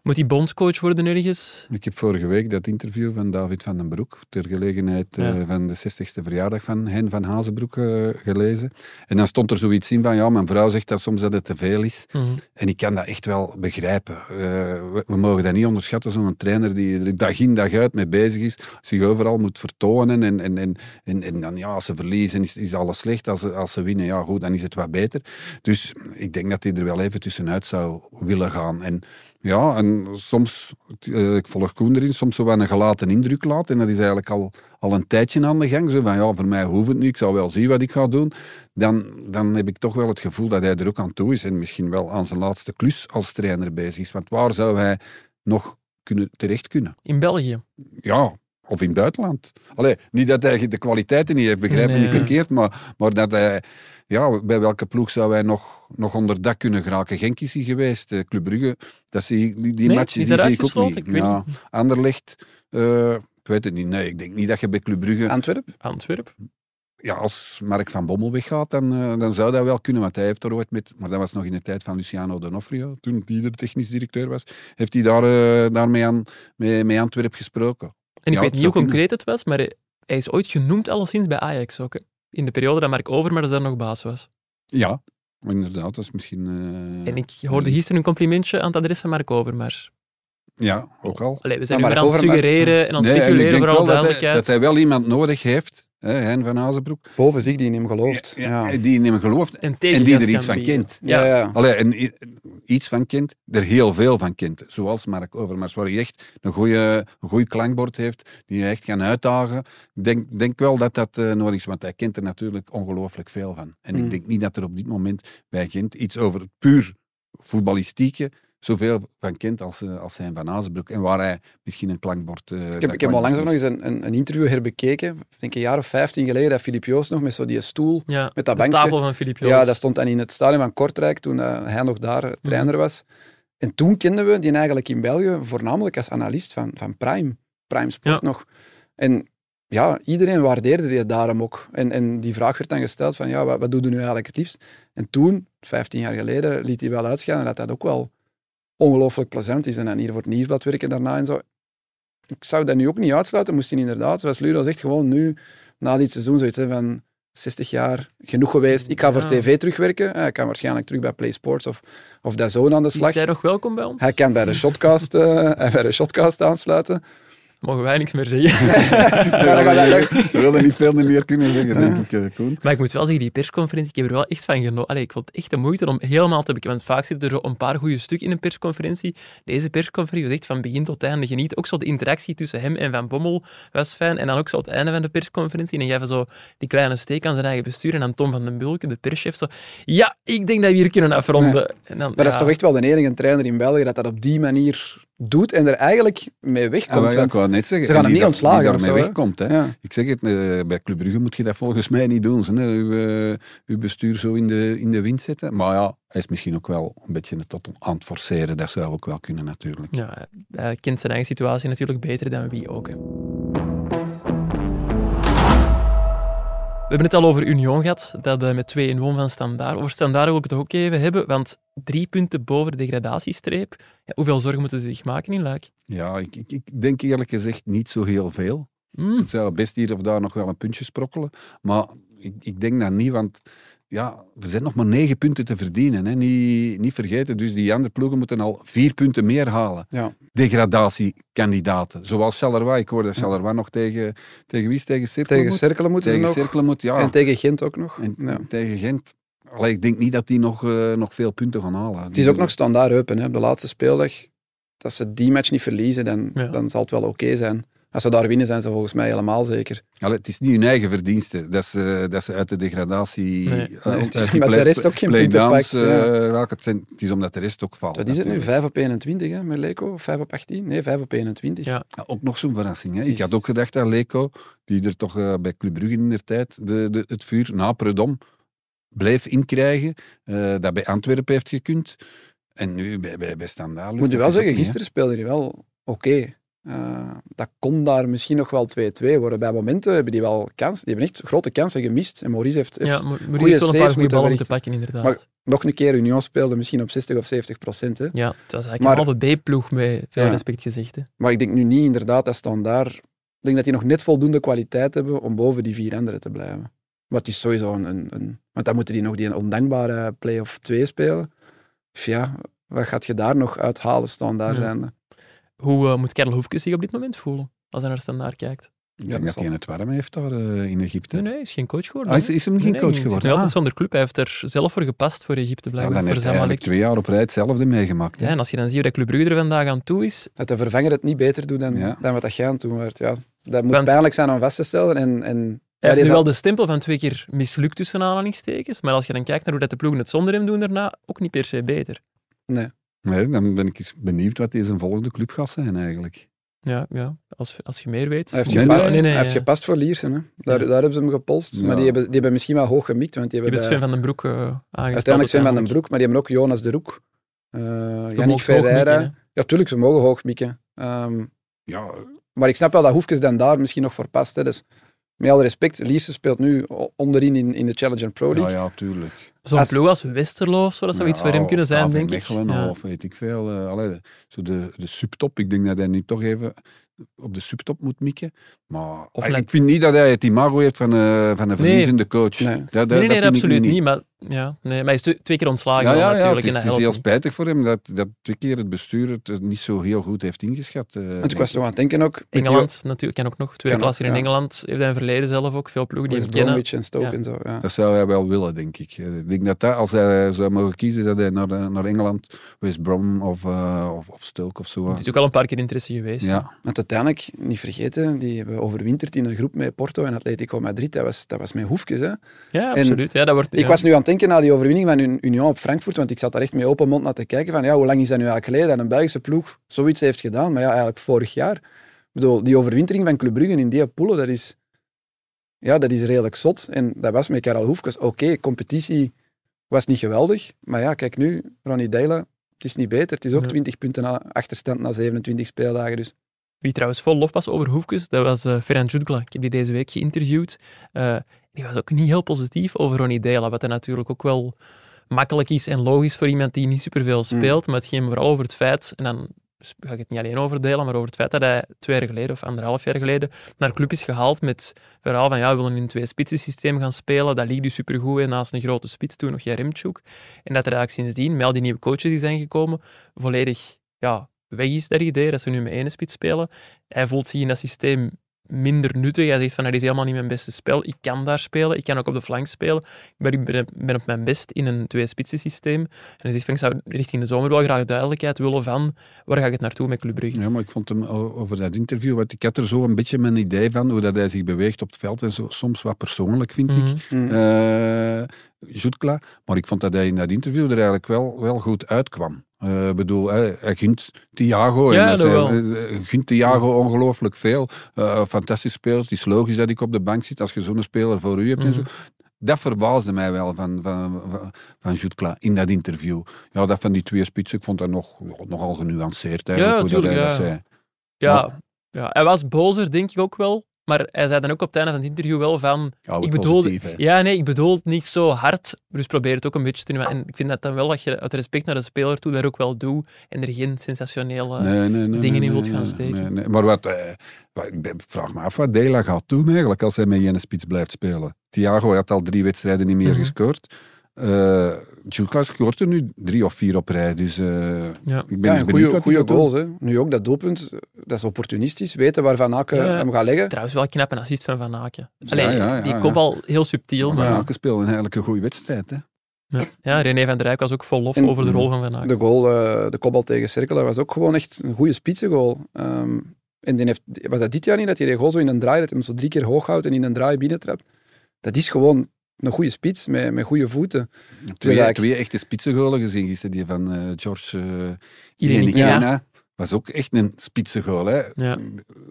Speaker 2: Moet hij bondscoach worden ergens?
Speaker 1: Ik heb vorige week dat interview van David van den Broek ter gelegenheid eh, van de 60ste verjaardag van Hein van Hazenbroek eh, gelezen. En dan stond er zoiets in van, ja, mijn vrouw zegt dat soms dat het te veel is.
Speaker 2: Mhm.
Speaker 1: En ik kan dat echt wel begrijpen. Eh, we, we mogen dat niet onderschatten, zo'n trainer die er dag in dag uit mee bezig is, zich overal moet vertonen. En, en, en, en, en dan, ja, als ze verliezen is, is alles slecht. Als ze, als ze winnen, ja goed, dan is het wat beter. Dus ik denk dat hij er wel even tussenuit zou willen gaan. En ja, en soms, eh, ik volg Koen erin, soms zo wel een gelaten indruk laat. En dat is eigenlijk al, al een tijdje aan de gang. Zo van, ja, voor mij hoeft het niet, ik zal wel zien wat ik ga doen. Dan, dan heb ik toch wel het gevoel dat hij er ook aan toe is. En misschien wel aan zijn laatste klus als trainer bezig is. Want waar zou hij nog kunnen, terecht kunnen?
Speaker 2: In België.
Speaker 1: Ja, of in het buitenland. Allee, niet dat hij de kwaliteiten niet heeft, begrijp me
Speaker 2: Nee.
Speaker 1: niet verkeerd, maar, maar dat hij... Ja, bij welke ploeg zou hij nog, nog onder dak kunnen geraken? Genk is hij geweest, eh, Club Brugge. Dat zie ik, die die
Speaker 2: Nee,
Speaker 1: matches
Speaker 2: is
Speaker 1: die zie ik ook niet.
Speaker 2: Ik weet
Speaker 1: ja, Anderlecht, eh, ik weet het niet. Nee, ik denk niet dat je bij Club Brugge...
Speaker 4: Antwerpen?
Speaker 2: Antwerp.
Speaker 1: Ja, als Mark van Bommel weggaat, dan, eh, dan zou dat wel kunnen. Want hij heeft er ooit met... Maar dat was nog in de tijd van Luciano D'Onofrio, toen die er technisch directeur was. Heeft hij daar, daarmee aan, mee, mee Antwerp gesproken.
Speaker 2: En ik
Speaker 1: Ja,
Speaker 2: weet niet hoe concreet het was, maar hij, is ooit genoemd alleszins bij Ajax ook. hè. In de periode dat Mark Overmars daar nog baas was.
Speaker 1: Ja, maar inderdaad, dat is misschien... eh,
Speaker 2: En ik hoorde gisteren een complimentje aan het adres van Mark Overmars.
Speaker 1: Ja, ook al.
Speaker 2: Allee, we zijn nu
Speaker 4: Maar
Speaker 2: aan het suggereren en aan het
Speaker 1: Nee,
Speaker 2: speculeren
Speaker 1: denk
Speaker 2: voor alle
Speaker 1: wel dat hij, dat hij wel iemand nodig heeft, Hein van Azenbroek,
Speaker 4: Boven zich die in hem gelooft. Ja,
Speaker 1: ja, die in hem gelooft
Speaker 2: en,
Speaker 1: die er iets van
Speaker 2: bieden.
Speaker 1: kent.
Speaker 4: ja.
Speaker 2: Ja.
Speaker 4: ja.
Speaker 1: Allee, en iets van kent, er heel veel van kent. Zoals Mark Overmars, waar hij echt een goede een goeie klankbord heeft, die je echt kan uitdagen. Ik denk, denk wel dat dat eh, nodig is, want hij kent er natuurlijk ongelooflijk veel van. En
Speaker 4: Mm.
Speaker 1: ik denk niet dat er op dit moment bij Gent iets over het puur voetballistieke zoveel van kent als, eh, als zijn van Azenbroek. En waar hij misschien een klankbord... eh,
Speaker 4: Ik heb, ik heb al langs ook nog eens een, een, een interview herbekeken. Ik denk een jaar of 15 geleden, dat Filip Joos nog met zo die stoel.
Speaker 2: Ja,
Speaker 4: Met dat
Speaker 2: de
Speaker 4: bankje.
Speaker 2: tafel van Filip Joos.
Speaker 4: Ja, dat stond dan in het stadion van Kortrijk toen eh, hij nog daar trainer was. En toen kenden we die eigenlijk in België voornamelijk als analist van, van Prime. Prime Sport
Speaker 2: Ja.
Speaker 4: nog. En ja, iedereen waardeerde die daarom ook. En, en die vraag werd dan gesteld van, ja, wat, wat doe je nu eigenlijk het liefst? En toen, 15 jaar geleden, liet hij wel uitschijnen dat dat ook wel ongelooflijk plezant is. En dan hier voor het nieuwsblad werken daarna en zo. Ik zou dat nu ook niet uitsluiten. Moest hij inderdaad, zoals Ludo zegt, gewoon nu, na dit seizoen, zoiets hè, van 60 jaar genoeg geweest. Ik ga voor tv terugwerken. Hij kan waarschijnlijk terug bij Play Sports of, of DAZN aan de
Speaker 2: Is
Speaker 4: slag.
Speaker 2: jij nog welkom bij ons?
Speaker 4: Hij kan bij de Shotcast, eh, bij de shotcast aansluiten.
Speaker 2: Mogen wij niks meer zeggen.
Speaker 1: We willen niet veel meer kunnen zeggen, denk ik, eh, Koen.
Speaker 2: Maar ik moet wel zeggen, die persconferentie, ik heb er wel echt van genoten. Allee, ik vond het echt de moeite om helemaal te bekijken. Want vaak zitten er zo een paar goede stukken in een persconferentie. Deze persconferentie was echt van begin tot einde genieten. Ook zo de interactie tussen hem en Van Bommel was fijn. En dan ook zo het einde van de persconferentie. En dan hij zo die kleine steek aan zijn eigen bestuur. En dan Tom van den Bulke, de perschef, zo... Ja, ik denk dat we hier kunnen afronden. En dan,
Speaker 4: Maar dat is toch echt wel de enige trainer in België dat dat op die manier doet en er eigenlijk mee wegkomt.
Speaker 1: maar ja,
Speaker 4: want
Speaker 1: ik wou net zeggen.
Speaker 4: ze gaan hem
Speaker 1: die
Speaker 4: niet
Speaker 1: dat- die
Speaker 4: ontslagen of
Speaker 1: daarmee
Speaker 4: zo,
Speaker 1: wegkomt. Hè.
Speaker 4: Ja.
Speaker 1: Ik zeg het, eh, bij Club Brugge moet je dat volgens mij niet doen. Uw, eh, uw bestuur zo in de, in de wind zetten. Maar ja, hij is misschien ook wel een beetje het tot aan het forceren. Dat zou ook wel kunnen, natuurlijk.
Speaker 2: Ja, hij kent zijn eigen situatie natuurlijk beter dan wie ook. hè. We hebben het al over Union gehad, dat eh, met 2 won van Standaard. Over Standaard wil ik het ook even hebben, want drie punten boven de degradatiestreep. Ja, hoeveel zorgen moeten ze zich maken in Luik?
Speaker 1: Ja, ik, ik, ik denk eerlijk gezegd niet zo heel veel. Ze zou best hier of daar nog wel een puntje sprokkelen. Maar ik, ik denk dat niet, want ja, er zijn nog maar negen punten te verdienen. Hè. Niet, niet vergeten, dus die andere ploegen moeten al vier punten meer halen.
Speaker 4: Ja.
Speaker 1: Degradatiekandidaten. Zoals Charleroi. Ik hoorde Charleroi nog tegen, tegen wie is tegen Cirkel
Speaker 4: Tegen
Speaker 1: moet?
Speaker 4: Moeten
Speaker 1: Tegen
Speaker 4: ze nog.
Speaker 1: Cirkelen moet, ja.
Speaker 4: En tegen Gent ook nog.
Speaker 1: En
Speaker 4: Ja.
Speaker 1: tegen Gent. Allee, ik denk niet dat die nog, eh, nog veel punten gaan halen.
Speaker 4: Het is ook nog standaard open. Hè. Op de laatste speeldag, als ze die match niet verliezen, dan,
Speaker 2: Ja.
Speaker 4: dan zal het wel oké zijn. Als ze daar winnen, zijn ze volgens mij helemaal zeker.
Speaker 1: Allee, het is niet hun eigen verdienste dat ze, dat ze uit de degradatie...
Speaker 2: Nee.
Speaker 1: eh,
Speaker 4: Nee, het is omdat de rest ook geen punten pakt, ja.
Speaker 1: eh, raken. Het, zijn- het is omdat de rest ook valt.
Speaker 4: Wat is het nu?
Speaker 1: natuurlijk.
Speaker 4: 5 op 21 hè, met Leco? 5 op 18? Nee, 5 op 21.
Speaker 2: Ja.
Speaker 1: Ja, ook nog zo'n verrassing. Hè?
Speaker 4: Is-
Speaker 1: Ik had ook gedacht dat Leco, die er toch eh, bij Club Brugge in de tijd de, de, het vuur na Predom bleef inkrijgen, eh, dat bij Antwerpen heeft gekund. En nu bij, bij, bij Standaard.
Speaker 4: Moet je wel zeggen, gisteren speelde hij wel oké. Eh, dat kon daar misschien nog wel 2-2 worden. Bij momenten hebben die wel kans. Die hebben echt grote kansen gemist. En Maurice heeft, heeft
Speaker 2: Ja, heeft wel een paar goede ballen te pakken, inderdaad.
Speaker 4: Maar- nog een keer Union speelde misschien op 60 of 70 procent. Hè.
Speaker 2: ja, het was eigenlijk
Speaker 4: Maar-
Speaker 2: een halve B-ploeg, met veel
Speaker 4: Ja.
Speaker 2: respect gezegd. Hè.
Speaker 4: Maar ik denk nu niet inderdaad dat Standaard... Ik denk dat die nog net voldoende kwaliteit hebben om boven die vier anderen te blijven. Wat is sowieso een, een, een... Want dan moeten die nog die ondankbare play-off 2 spelen. Dus ja, wat gaat je daar nog uithalen, Standaard
Speaker 2: Ja.
Speaker 4: zijnde?
Speaker 2: Hoe eh, moet Kerel Hoefkes zich op dit moment voelen, als hij naar Standaard kijkt?
Speaker 1: Ik
Speaker 4: Ja,
Speaker 1: denk
Speaker 4: dat
Speaker 1: dat hij het warm heeft daar eh, in Egypte.
Speaker 2: Nee, nee, hij is geen coach geworden.
Speaker 1: Ah, is, is hem geen
Speaker 2: Nee, nee,
Speaker 1: coach
Speaker 2: hij
Speaker 1: geworden?
Speaker 2: nu altijd
Speaker 1: Ah.
Speaker 2: zonder club. Hij heeft er zelf voor gepast voor Egypte,
Speaker 1: Ja,
Speaker 2: blijkbaar.
Speaker 1: dan
Speaker 2: voor
Speaker 1: heeft hij eigenlijk twee jaar op rij hetzelfde meegemaakt.
Speaker 2: Ja, en als je dan ziet hoe dat Club Brugge er vandaag aan toe is,
Speaker 4: Dat de vervanger het niet beter doet dan,
Speaker 1: Ja.
Speaker 4: dan wat dat jij aan het doen werd. Ja, dat moet
Speaker 2: Want-
Speaker 4: pijnlijk zijn om vast te stellen. En, en,
Speaker 2: Hij
Speaker 4: ja,
Speaker 2: heeft nu wel de stempel van twee keer mislukt tussen aanhalingstekens, maar als je dan kijkt naar hoe dat de ploegen het zonder hem doen daarna, ook niet per se beter.
Speaker 4: Nee.
Speaker 1: Nee, dan ben ik eens benieuwd wat deze volgende club gaat zijn eigenlijk.
Speaker 2: Ja, ja als, als je meer weet.
Speaker 4: Hij heeft, gepast,
Speaker 1: nee,
Speaker 2: nee, nee,
Speaker 4: hij heeft
Speaker 2: ja.
Speaker 4: gepast voor Liersen. Hè. Daar,
Speaker 2: Ja.
Speaker 4: daar hebben ze hem gepolst.
Speaker 1: Ja.
Speaker 4: Maar die hebben, die hebben misschien wel hoog gemikt. Want die
Speaker 2: Je
Speaker 4: hebben
Speaker 2: hebt
Speaker 4: bij-
Speaker 2: Sven van den Broek uh, aangesteld.
Speaker 4: uiteindelijk Sven van den. Broek, maar die hebben ook Jonas de Roek. eh
Speaker 2: Je
Speaker 4: Yannick Ferreira.
Speaker 2: mikken,
Speaker 4: ja, tuurlijk, ze mogen hoog mikken. Ehm,
Speaker 1: Ja,
Speaker 4: maar ik snap wel dat Hoefkes dan daar misschien nog voor past. Hè. Dus met alle respect, Liersen speelt nu onderin in, in de Challenger Pro
Speaker 1: ja,
Speaker 4: League.
Speaker 1: ja, tuurlijk.
Speaker 2: Zo'n
Speaker 4: Als-
Speaker 2: ploeg als Westerlo of zo, dat zou iets voor hem kunnen
Speaker 1: of
Speaker 2: zijn,
Speaker 1: KV
Speaker 2: denk
Speaker 1: Mechelen
Speaker 2: ik. Ja.
Speaker 1: Of weet ik veel. eh, allee, zo de, de subtop. Ik denk dat hij nu toch even op de subtop moet mikken. Maar
Speaker 2: Of
Speaker 1: ah, ik vind niet dat hij het imago heeft van, eh, van een verliezende coach.
Speaker 4: Nee.
Speaker 1: Dat, dat,
Speaker 2: Nee,
Speaker 1: dat
Speaker 2: absoluut niet. Maar, ja, nee, maar hij is twe- twee keer ontslagen
Speaker 1: Ja, ja, ja,
Speaker 2: natuurlijk.
Speaker 1: het is, het heel spijtig voor hem dat, dat twee keer het bestuur het niet zo heel goed heeft ingeschat. eh,
Speaker 4: Want ik was toch aan het denken ook... met die-
Speaker 2: Engeland natuurlijk, kan ook nog. Tweede
Speaker 4: ook,
Speaker 2: klasse in
Speaker 4: ja.
Speaker 2: Engeland heeft hij een verleden zelf ook. Veel ploegen die
Speaker 4: West
Speaker 2: hem kennen.
Speaker 4: Bromwich en Stoke
Speaker 2: Ja.
Speaker 4: en zo. Ja.
Speaker 1: Dat zou hij wel willen, denk ik. Eh, Ik denk dat, dat als hij zou mogen kiezen, dat hij naar, eh, naar Engeland, West Brom of, eh, of, of Stoke of zo.
Speaker 2: Het is ook al een paar keer interesse geweest.
Speaker 1: Ja,
Speaker 4: Want uiteindelijk, niet vergeten, die hebben overwinterd in een groep met Porto en Atletico Madrid. Dat was, dat was met hoefjes. Hè.
Speaker 2: Ja, absoluut. Ja, dat wordt,
Speaker 4: Ik was nu aan het denken na die overwinning van Un- Union op Frankfurt, want ik zat daar echt met open mond naar te kijken van ja, hoe lang is dat nu eigenlijk geleden dat een Belgische ploeg zoiets heeft gedaan? Maar ja, eigenlijk vorig jaar. Ik bedoel, die overwintering van Club Brugge in die poelen, dat is, ja, dat is redelijk zot. En dat was met Karel Hoefkes. Oké, competitie was niet geweldig, maar ja, kijk nu, Ronnie Deila, het is niet beter. Het is ook
Speaker 2: Ja.
Speaker 4: 20 punten na, achterstand na 27 speeldagen. Dus
Speaker 2: Wie trouwens vol lof was over Hoefkes, dat was eh Ferran Jutgla. Ik heb die deze week geïnterviewd. Eh, die was ook niet heel positief over Ronnie Deila, wat hij natuurlijk ook wel makkelijk is en logisch voor iemand die niet superveel speelt. Maar het ging vooral over het feit, en dan ga ik het niet alleen over Deila, maar over het feit dat hij twee jaar geleden of anderhalf jaar geleden naar club is gehaald met het verhaal van ja, we willen in een twee-spitsen systeem gaan spelen. Dat liep dus supergoed en naast een grote spits, toen nog Jaremchuk. En dat er eigenlijk sindsdien, met al die nieuwe coaches die zijn gekomen, volledig ja, weg is dat idee, dat ze nu met één spits spelen. Hij voelt zich in dat systeem minder nuttig. Hij zegt van, dat is helemaal niet mijn beste spel. Ik kan daar spelen, ik kan ook op de flank spelen. Maar ik ben, ben op mijn best in een twee-spitsen systeem. En hij zegt van, ik zou richting de zomer wel graag duidelijkheid willen van, waar ga ik het naartoe met Club Brugge?
Speaker 1: ja, maar ik vond hem over dat interview, want ik had er zo een beetje mijn idee van, hoe dat hij zich beweegt op het veld en zo, soms wat persoonlijk, vind ik.
Speaker 2: Mhm.
Speaker 4: mm,
Speaker 1: eh Jutkla. Maar ik vond dat hij in dat interview er eigenlijk wel, wel goed uitkwam. Eh, Ik bedoel, hij, hij gunt Thiago.
Speaker 2: Ja,
Speaker 1: en
Speaker 2: dat
Speaker 1: hij,
Speaker 2: wel.
Speaker 1: hij gunt Thiago ongelooflijk veel. Eh fantastisch speelt. Het is logisch dat ik op de bank zit als je zo'n speler voor u hebt. en
Speaker 2: Mhm.
Speaker 1: zo. Dat verbaasde mij wel van, van, van, van Jutkla in dat interview. Ja, dat van die twee spitsen, ik vond dat nog, nogal genuanceerd eigenlijk.
Speaker 2: Ja,
Speaker 1: hoe dat
Speaker 2: ja.
Speaker 1: zei.
Speaker 2: Ja, ja, hij was bozer, denk ik ook wel. Maar hij zei dan ook op het einde van het interview wel van...
Speaker 1: Ja,
Speaker 2: ik bedoel,
Speaker 1: positief,
Speaker 2: ja, nee, ik bedoel het niet zo hard. Dus probeer het ook een beetje te doen. En ik vind dat dan wel dat je uit respect naar de speler toe daar ook wel doet. En er geen sensationele...
Speaker 1: Nee, nee, nee,
Speaker 2: dingen in wilt gaan
Speaker 1: nee,
Speaker 2: steken.
Speaker 1: nee, nee. Maar wat, eh, wat- vraag me af wat Dela gaat doen eigenlijk als hij met Jenne Spits blijft spelen. Thiago had al drie wedstrijden niet meer
Speaker 2: Mhm.
Speaker 1: gescoord. Eh Jules scoort er nu drie of vier op rij. Dus eh,
Speaker 2: Ja.
Speaker 1: ik ben
Speaker 4: Ja, goede,
Speaker 1: wat hij
Speaker 4: goede goals. Hè. Nu ook dat doelpunt, dat is opportunistisch. Weten waar Van Aken
Speaker 2: Ja,
Speaker 4: hem gaat leggen.
Speaker 2: Trouwens, wel knap een assist van Van Aken. Allee,
Speaker 1: ja, ja,
Speaker 2: die
Speaker 1: ja.
Speaker 2: kopbal heel subtiel.
Speaker 1: Maar
Speaker 2: Maar,
Speaker 1: Aken speelde eigenlijk een goede wedstrijd. Hè.
Speaker 2: ja. ja, René van der Rijk was ook vol lof
Speaker 4: En-
Speaker 2: over de rol van Van Aken.
Speaker 4: De goal, eh, de kopbal tegen Cerkelen, was ook gewoon echt een goede spitsengoal. Ehm en die heeft, was dat dit jaar niet, dat hij die goal zo in een draai, dat hij hem zo drie keer hoog houdt en in een draai binnentrapt? Dat is gewoon een goede spits met, met goede voeten.
Speaker 1: Twee,
Speaker 4: eigenlijk-
Speaker 1: twee echte spitsengolen gezien gisteren. Die van eh, George uh. Was ook echt een spitsengoal. Hè.
Speaker 2: Ja.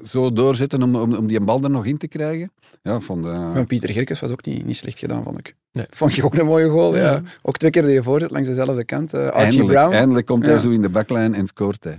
Speaker 1: Zo doorzetten om, om, om die bal er nog in te krijgen. Ja, van de,
Speaker 4: Van Pieter Gerkes was ook niet, niet slecht gedaan, vond ik.
Speaker 2: Nee.
Speaker 4: Vond je ook een mooie goal, ja.
Speaker 2: Ja.
Speaker 4: Ook twee keer die voorzet langs dezelfde kant. eh, Archie
Speaker 1: eindelijk,
Speaker 4: Brown.
Speaker 1: eindelijk komt hij zo in de backlijn en scoort hij.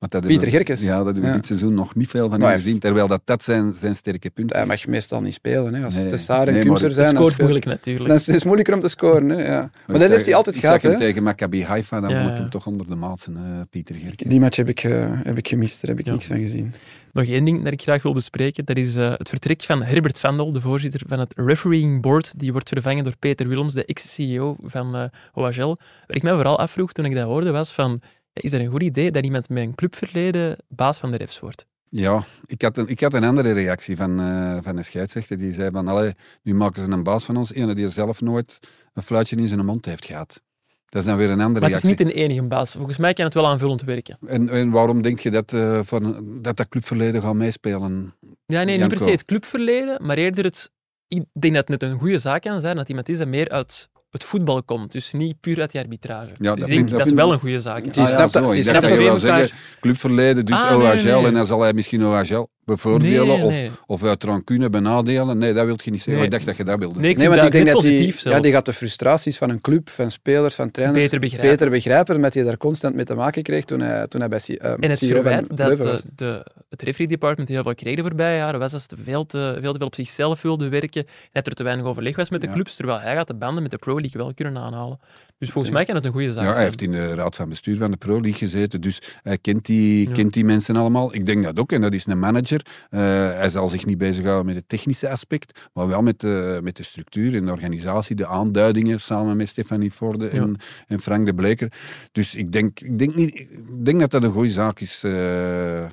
Speaker 1: Want dat
Speaker 4: Pieter Gerkes.
Speaker 1: Ja, dat hebben we
Speaker 4: Ja.
Speaker 1: dit seizoen nog niet veel van
Speaker 4: Maar
Speaker 1: hem gezien. Terwijl dat, dat zijn, zijn sterke punt
Speaker 4: Hij mag meestal niet spelen. Hè. Als
Speaker 1: Nee.
Speaker 4: de Saar en
Speaker 1: Nee,
Speaker 4: Kumser
Speaker 1: maar
Speaker 4: zijn,
Speaker 2: Het
Speaker 4: dan
Speaker 2: scoort moeilijk natuurlijk.
Speaker 4: dan is het moeilijker om te scoren. Hè. Ja. Maar
Speaker 1: Ik
Speaker 4: dat heeft hij altijd
Speaker 1: ik
Speaker 4: gehad.
Speaker 1: zag hem
Speaker 4: Hè.
Speaker 1: tegen Maccabi Haifa, dan
Speaker 2: Ja,
Speaker 1: vond ik hem toch onder de maat zijn, eh, Pieter Gerkes.
Speaker 4: Die match heb ik, heb ik gemist, daar heb ik
Speaker 2: Ja.
Speaker 4: niks van gezien.
Speaker 2: Nog één ding dat ik graag wil bespreken. Dat is eh, het vertrek van Herbert Vandel, de voorzitter van het refereeing board. Die wordt vervangen door Peter Willems, de ex-CEO van eh OHL. Wat ik mij vooral afvroeg toen ik dat hoorde, was van... is dat een goed idee dat iemand met een clubverleden baas van de refs wordt?
Speaker 1: Ja, ik had een, ik had een andere reactie van, eh, van een scheidsrechter. Die zei van, allee, nu maken ze een baas van ons. Ene die zelf nooit een fluitje in zijn mond heeft gehad. Dat is dan weer een andere
Speaker 2: Maar het is
Speaker 1: reactie.
Speaker 2: niet een enige baas. Volgens mij kan het wel aanvullend werken.
Speaker 1: En, en waarom denk je dat, eh, van, dat dat clubverleden gaat meespelen?
Speaker 2: Ja, nee, niet per se het clubverleden, maar eerder het... Ik denk dat het net een goede zaak kan zijn dat iemand is dat meer uit het voetbal komt. Dus niet puur uit die arbitrage.
Speaker 1: Ja,
Speaker 2: dus
Speaker 1: dat
Speaker 2: ik denk
Speaker 1: vind-
Speaker 2: dat
Speaker 1: dat
Speaker 2: het wel een goede zaak is.
Speaker 4: Die
Speaker 1: Ah ja,
Speaker 4: dat-
Speaker 1: ik
Speaker 4: snapt
Speaker 1: dat je wel zeggen, clubverleden, dus
Speaker 2: Ah, nee,
Speaker 1: OHL.
Speaker 2: nee, nee.
Speaker 1: En dan zal hij misschien OHL bevoordelen
Speaker 2: Nee,
Speaker 1: of,
Speaker 2: nee.
Speaker 1: of uit rancune benadelen. Nee, dat wil je niet zeggen.
Speaker 2: Nee.
Speaker 1: Ik dacht dat je dat wilde
Speaker 2: Nee, ik
Speaker 4: want
Speaker 2: dat
Speaker 4: ik denk dat die,
Speaker 2: zelf.
Speaker 4: ja, die gaat de frustraties van een club, van spelers, van trainers
Speaker 2: beter begrijpen.
Speaker 4: beter begrijpen, met hij daar constant mee te maken kreeg toen hij, toen hij bij eh,
Speaker 2: En het verwijt dat de, de, het referee department heel veel kreeg de voorbije jaren, was dat ze veel te, veel te veel op zichzelf wilden werken en dat er te weinig overleg was met de
Speaker 1: Ja.
Speaker 2: clubs, terwijl hij gaat de banden met de Pro League wel kunnen aanhalen. Dus volgens mij kan het een goede zaak
Speaker 1: Ja, hij
Speaker 2: zijn.
Speaker 1: heeft in de raad van bestuur van de Pro League gezeten, dus hij kent die,
Speaker 2: Ja.
Speaker 1: kent die mensen allemaal. Ik denk dat ook, en dat is een manager. Eh, hij zal zich niet bezighouden met het technische aspect, maar wel met de, met de structuur en de organisatie, de aanduidingen, samen met Stefanie Forde en, en Frank de Bleker. Dus ik denk, ik denk, niet, ik denk dat dat een goede zaak is. eh,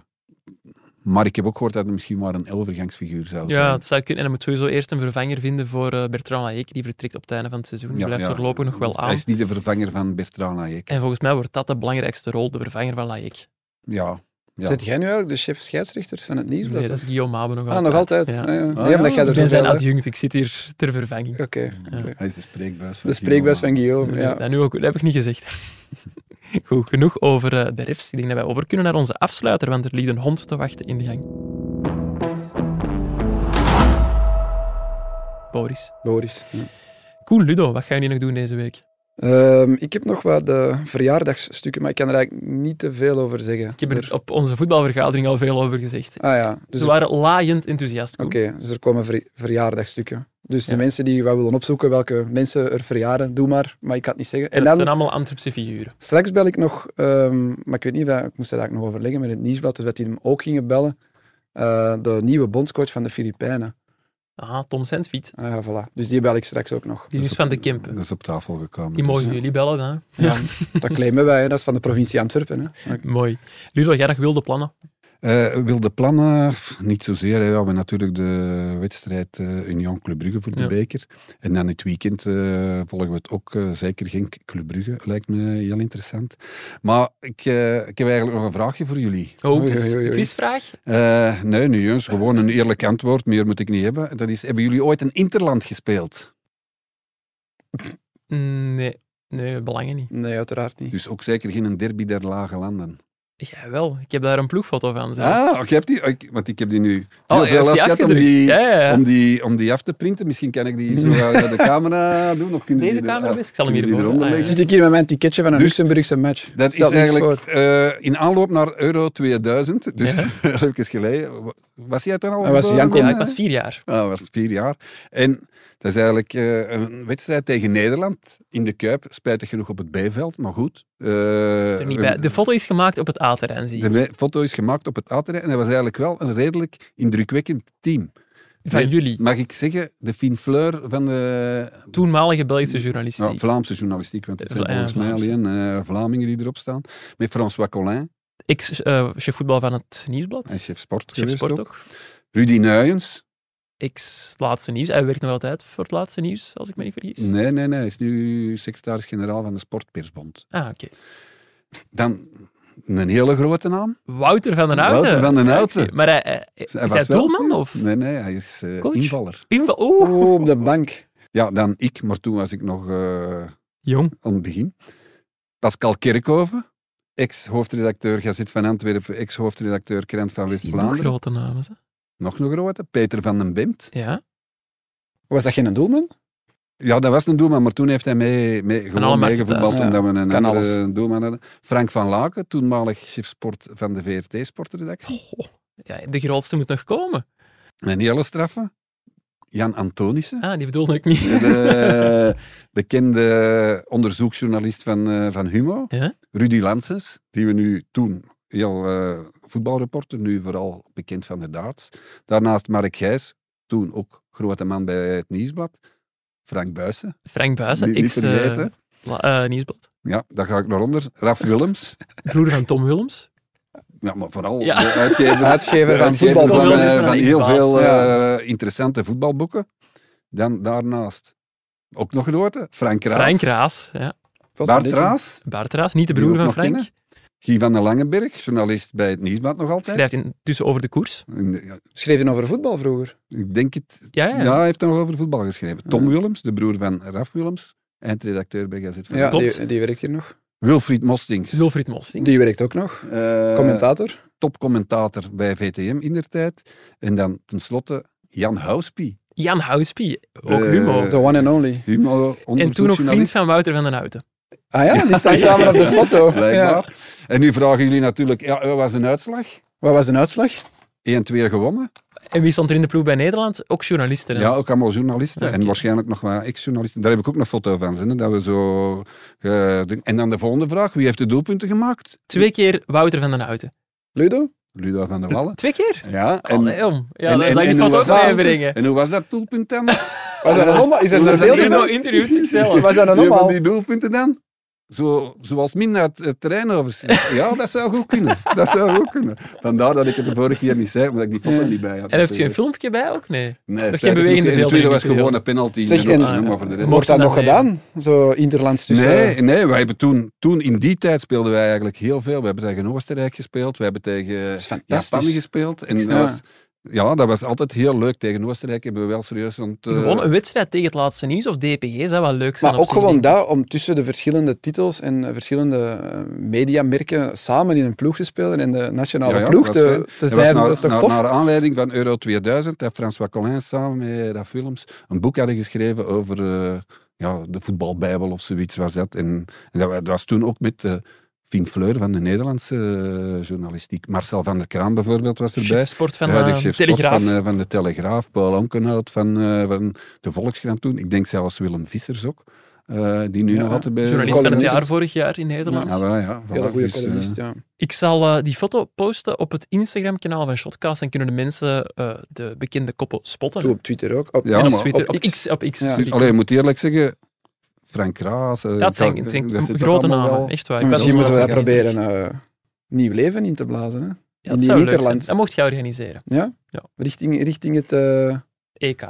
Speaker 1: maar ik heb ook gehoord dat het misschien maar een overgangsfiguur zou zijn.
Speaker 2: Ja, het zou kunnen. En hij moet sowieso eerst een vervanger vinden voor eh, Bertrand Lajek, die vertrekt op het einde van het seizoen. Die
Speaker 1: Ja,
Speaker 2: blijft
Speaker 1: ja.
Speaker 2: voorlopig nog wel aan.
Speaker 1: Hij is niet de vervanger van Bertrand Lajek.
Speaker 2: En volgens mij wordt dat de belangrijkste rol, de vervanger van Lajek.
Speaker 1: Ja. Ja.
Speaker 4: Zit jij nu eigenlijk de chef scheidsrechter van het nieuwsblad?
Speaker 2: Nee, dat is Guillaume Mabe nog
Speaker 4: ah,
Speaker 2: altijd.
Speaker 4: nog altijd?
Speaker 2: Ja.
Speaker 4: Ah, ja. Nee,
Speaker 1: Ah, ja.
Speaker 4: jij er
Speaker 2: Ik ben zijn adjunct, ik zit hier ter vervanging.
Speaker 4: Oké.
Speaker 1: Hij is de spreekbuis van
Speaker 4: De spreekbuis van
Speaker 1: Guillaume.
Speaker 4: Ja.
Speaker 2: Dat, nu ook, dat heb ik niet gezegd. Goed, genoeg over eh, de refs. Ik denk dat wij over kunnen naar onze afsluiter, want er ligt een hond te wachten in de gang. Boris.
Speaker 4: Boris. ja.
Speaker 2: Cool, Ludo. Wat ga je nu nog doen deze week?
Speaker 4: Ehm, ik heb nog wat de verjaardagsstukken, maar ik kan er eigenlijk niet te veel over zeggen.
Speaker 2: Ik heb er op onze voetbalvergadering al veel over gezegd.
Speaker 4: Ah ja, dus
Speaker 2: Ze waren laaiend enthousiast.
Speaker 4: Oké, dus er komen ver- verjaardagstukken. Dus
Speaker 2: Ja.
Speaker 4: de mensen die wat willen opzoeken welke mensen er verjaren, doe maar. Maar ik kan het niet zeggen.
Speaker 2: En
Speaker 4: En
Speaker 2: dat
Speaker 4: dan,
Speaker 2: zijn allemaal Antwerpse figuren.
Speaker 4: straks bel ik nog, ehm, maar ik weet niet, of- ik moest daar eigenlijk nog overleggen met het nieuwsblad, dus dat die hem ook gingen bellen. Eh, de nieuwe bondscoach van de Filipijnen.
Speaker 2: Ah, Tom Sandfiet.
Speaker 4: Ah ja, voilà. Dus die bel ik straks ook nog.
Speaker 2: Die is van de Kempen.
Speaker 1: Dat is op tafel gekomen.
Speaker 2: Die
Speaker 1: dus,
Speaker 2: mogen
Speaker 1: ja.
Speaker 2: jullie bellen, hè?
Speaker 4: Ja, dat claimen wij, hè. dat is van de provincie Antwerpen. Hè.
Speaker 2: Mooi. Ludo, jij nog wilde plannen?
Speaker 1: Eh, wilde plannen, niet zozeer. Hè. We hebben natuurlijk de wedstrijd eh Union Club Brugge voor de
Speaker 2: Ja.
Speaker 1: beker. En dan het weekend eh, volgen we het ook zeker geen Club Brugge. Lijkt me heel interessant. Maar ik, eh, ik heb eigenlijk nog een vraagje voor jullie.
Speaker 4: Oei.
Speaker 2: quizvraag?
Speaker 1: Eh, nee, nu eens. Gewoon een eerlijk antwoord. Meer moet ik niet hebben. Dat is, hebben jullie ooit een interland gespeeld?
Speaker 2: Mm, Nee, nee, belangen niet.
Speaker 4: Nee, uiteraard niet.
Speaker 1: Dus ook zeker geen derby der lage landen.
Speaker 2: Jawel, ik heb daar een ploegfoto van zelfs.
Speaker 1: Ah, je hebt die, ik- want ik heb die nu
Speaker 2: Oh,
Speaker 1: heel
Speaker 2: je
Speaker 1: veel gehad om
Speaker 2: afgedrukt.
Speaker 1: die,
Speaker 2: Ja, ja, ja.
Speaker 1: Om, die, om die af te printen. Misschien kan ik die zo aan de camera doen. Of kunnen
Speaker 2: Deze
Speaker 1: die er-
Speaker 2: camera
Speaker 1: ah,
Speaker 2: is, ik zal hem hier
Speaker 1: eronder
Speaker 2: Ah, ja.
Speaker 1: leggen?
Speaker 4: Zit ik hier met mijn ticketje van een
Speaker 1: Dus-
Speaker 4: Luxemburgse match.
Speaker 1: Dat is
Speaker 4: Stelt
Speaker 1: eigenlijk
Speaker 4: voor.
Speaker 1: eh, in aanloop naar Euro 2000, dus
Speaker 2: Ja.
Speaker 1: even geleden. Was jij toen al?
Speaker 4: Was
Speaker 1: geboren?
Speaker 4: Janko.
Speaker 2: Ja, ik was vier jaar.
Speaker 1: Ah, was vier jaar. En dat is eigenlijk eh, een wedstrijd tegen Nederland in de Kuip. Spijtig genoeg op het B-veld, maar goed. Eh,
Speaker 2: Er niet bij. De foto is gemaakt op het A-terrein, zie
Speaker 1: de
Speaker 2: ik.
Speaker 1: we- foto is gemaakt op het A-terrein en dat was eigenlijk wel een redelijk indrukwekkend team.
Speaker 2: Van jullie,
Speaker 1: Mag ik zeggen, de Fien Fleur van de
Speaker 2: toenmalige Belgische journalistiek.
Speaker 1: nou, Vlaamse journalistiek, want het zijn
Speaker 2: Vla-
Speaker 1: volgens mij alleen eh, Vlamingen die erop staan. Met François Collin,
Speaker 2: Ex-chef voetbal van het Nieuwsblad.
Speaker 1: en chef sport
Speaker 2: Chef sport
Speaker 1: ook.
Speaker 2: ook.
Speaker 1: Rudy Nuyens.
Speaker 2: Ex-laatste nieuws. Hij werkt nog altijd voor het laatste nieuws, als ik me niet vergis.
Speaker 1: Nee, nee, nee. Hij is nu secretaris-generaal van de Sportpersbond.
Speaker 2: Ah, oké.
Speaker 1: Dan een hele grote naam.
Speaker 2: Wouter van den Houten.
Speaker 1: Wouter van den Houten.
Speaker 2: Maar hij, hij- is
Speaker 1: Hij wel-
Speaker 2: doelman? Of?
Speaker 1: Nee, nee, hij is
Speaker 2: Coach?
Speaker 1: invaller.
Speaker 2: Inval-
Speaker 4: Oh, op de bank.
Speaker 1: Ja, dan ik, maar toen was ik nog eh,
Speaker 2: jong.
Speaker 1: aan het begin. Pascal Kerkhoven, ex-hoofdredacteur Gazet van Antwerpen, ex-hoofdredacteur Krant van West-Vlaanderen.
Speaker 2: grote namen, hè?
Speaker 1: Nog een grote, Peter van den Bemt.
Speaker 2: Ja.
Speaker 4: Was dat geen doelman?
Speaker 1: Ja, dat was een doelman, maar toen heeft hij mee, mee,
Speaker 2: alle
Speaker 1: gewoon meegevoetbald omdat we een
Speaker 4: kan
Speaker 1: andere
Speaker 4: alles.
Speaker 1: doelman hadden. Frank van Laken, toenmalig chef sport van de VRT-sportredactie.
Speaker 2: Oh, ja. De grootste moet nog komen.
Speaker 1: Een hele straffe. Jan Antonissen.
Speaker 2: Ah, die bedoelde ik niet.
Speaker 1: De bekende onderzoeksjournalist van, eh, van Humo.
Speaker 2: Ja?
Speaker 1: Rudy Lanses, die we nu toen heel eh, voetbalreporter, nu vooral bekend van de darts. Daarnaast Mark Gijs, toen ook grote man bij het Nieuwsblad. Frank Buijsen,
Speaker 2: Frank Buijsen, ex eh,
Speaker 1: vergeten.
Speaker 2: eh, nieuwsblad.
Speaker 1: Ja, daar ga ik naar onder. Raf Willems,
Speaker 2: Broer van Tom Willems.
Speaker 1: ja, maar vooral
Speaker 2: Ja.
Speaker 1: de uitgever,
Speaker 4: van
Speaker 1: van, heel veel
Speaker 4: Ja.
Speaker 1: eh, interessante voetbalboeken. Dan daarnaast ook nog grote, Frank Raas.
Speaker 2: Frank Raas. Ja.
Speaker 1: Bart Raas,
Speaker 2: Bart Raas, niet de broer van Frank.
Speaker 1: kennen. Guy van den Langenberg, journalist bij het Nieuwsblad nog altijd.
Speaker 2: Schrijft intussen over de koers.
Speaker 4: Schreef je over voetbal vroeger?
Speaker 1: Ik denk het.
Speaker 2: Ja, ja.
Speaker 1: Ja, hij heeft er nog over voetbal geschreven. Tom Willems, de broer van Raf Willems, eindredacteur bij Gazet van
Speaker 4: Ja, die, die werkt hier nog.
Speaker 1: Wilfried Mostings,
Speaker 2: Wilfried Mostings.
Speaker 4: Die werkt ook nog.
Speaker 1: eh,
Speaker 4: Commentator.
Speaker 1: topcommentator bij VTM in der tijd. En dan tenslotte Jan Houspie,
Speaker 2: Jan Houspie, ook
Speaker 1: De-
Speaker 2: Humo.
Speaker 4: The one and only.
Speaker 1: humo
Speaker 2: En toen ook vriend van Wouter van den Houten.
Speaker 4: Ah ja, die staan samen op de foto. Ja.
Speaker 1: Blijkbaar. En nu vragen jullie natuurlijk, ja, wat was een uitslag? 1-2
Speaker 4: Wat was de uitslag?
Speaker 1: gewonnen.
Speaker 2: En wie stond er in de ploeg bij Nederland? Ook journalisten. hè?
Speaker 1: Ja, ook allemaal journalisten. En waarschijnlijk nog wat ex-journalisten. Daar heb ik ook nog foto van. Hè, dat we zo, eh, en dan de volgende vraag. Wie heeft de doelpunten gemaakt?
Speaker 2: Twee keer Wouter van den Houten.
Speaker 4: Ludo?
Speaker 1: Ludo van der Wallen.
Speaker 2: Twee keer?
Speaker 1: Ja, en,
Speaker 2: om. Ja,
Speaker 1: en-
Speaker 2: dan
Speaker 1: en-
Speaker 2: ook
Speaker 1: was dat?
Speaker 2: brengen.
Speaker 1: En hoe was dat doelpunt dan?
Speaker 4: Was dat een oma? Is er
Speaker 1: Hoe
Speaker 4: een
Speaker 1: dat
Speaker 4: beeld van?
Speaker 2: interviewt zichzelf.
Speaker 4: Was dat een oma?
Speaker 1: die doelpunten dan? Zo, zoals min uit het terrein over. Ja, dat zou goed kunnen. Dat zou goed kunnen. Vandaar dat ik het de vorige keer niet zei, omdat ik die foto
Speaker 4: Ja.
Speaker 1: niet bij had.
Speaker 2: En heeft je een filmpje bij ook? Nee.
Speaker 1: Nee,
Speaker 2: geen bewegende beelden
Speaker 1: Het tweede was gewoon een penalty.
Speaker 4: Zeg,
Speaker 1: in de
Speaker 4: en-
Speaker 1: voor de rest...
Speaker 4: Wordt dat nog gedaan? Zo interlands tussen...
Speaker 1: Nee, nee, wij hebben toen, toen in die tijd speelden wij eigenlijk heel veel. We hebben tegen Oostenrijk gespeeld, we hebben tegen. Japan gespeeld. En dat
Speaker 4: Ja.
Speaker 1: was, ja, dat was altijd heel leuk. Tegen Oostenrijk hebben we wel serieus eh,
Speaker 2: Gewoon een wedstrijd tegen het laatste nieuws of DPG zou wel leuk zijn.
Speaker 4: Maar
Speaker 2: op
Speaker 4: ook
Speaker 2: zich,
Speaker 4: gewoon dat, om tussen de verschillende titels en eh, verschillende eh, mediamerken samen in een ploeg te spelen en de nationale
Speaker 1: Ja, ja,
Speaker 4: ploeg
Speaker 1: dat
Speaker 4: te,
Speaker 1: Dat
Speaker 4: zijn.
Speaker 1: naar,
Speaker 4: dat is toch
Speaker 1: naar,
Speaker 4: tof?
Speaker 1: naar aanleiding van Euro 2000 heeft François Collin samen met Raf Willems een boek hadden geschreven over eh, ja, de voetbalbijbel of zoiets was dat. En, en dat, wa- dat was toen ook met uh, Fien Fleur van de Nederlandse eh, journalistiek. Marcel van der Kraan bijvoorbeeld was erbij.
Speaker 2: Sport van
Speaker 1: de
Speaker 2: eh, Telegraaf.
Speaker 1: Van, eh, van de Telegraaf, Paul Onkenhout van, van de Volkskrant toen. Ik denk zelfs Willem Vissers ook, eh, die nu
Speaker 4: Ja,
Speaker 1: nog altijd bij...
Speaker 2: Journalist van het jaar vorig jaar in Nederland.
Speaker 1: Ja, wel, ja, voilà.
Speaker 4: Hele goede
Speaker 1: Dus,
Speaker 4: columnist, ja.
Speaker 2: Ik zal die foto posten op het Instagram-kanaal van Shotcast. Dan kunnen de mensen eh, de bekende koppen spotten.
Speaker 4: Toe op Twitter ook. Op,
Speaker 1: Ja,
Speaker 2: en op Twitter.
Speaker 4: op
Speaker 2: Op
Speaker 4: X.
Speaker 2: X. Op X
Speaker 4: Ja.
Speaker 1: Allee, ik moet eerlijk zeggen, Frank Raas... eh,
Speaker 2: dat zijn,
Speaker 1: dat-
Speaker 2: zijn grote namen.
Speaker 1: wel-
Speaker 2: Echt waar. Ik ben
Speaker 4: Misschien moeten we dat proberen eh, nieuw leven in te blazen. Hè?
Speaker 2: Ja,
Speaker 4: in
Speaker 2: dat
Speaker 4: die
Speaker 2: zou leuk zijn.
Speaker 4: Interlands.
Speaker 2: Dat mocht je organiseren.
Speaker 4: Ja?
Speaker 2: Ja.
Speaker 4: Richting, richting het... eh,
Speaker 2: EK.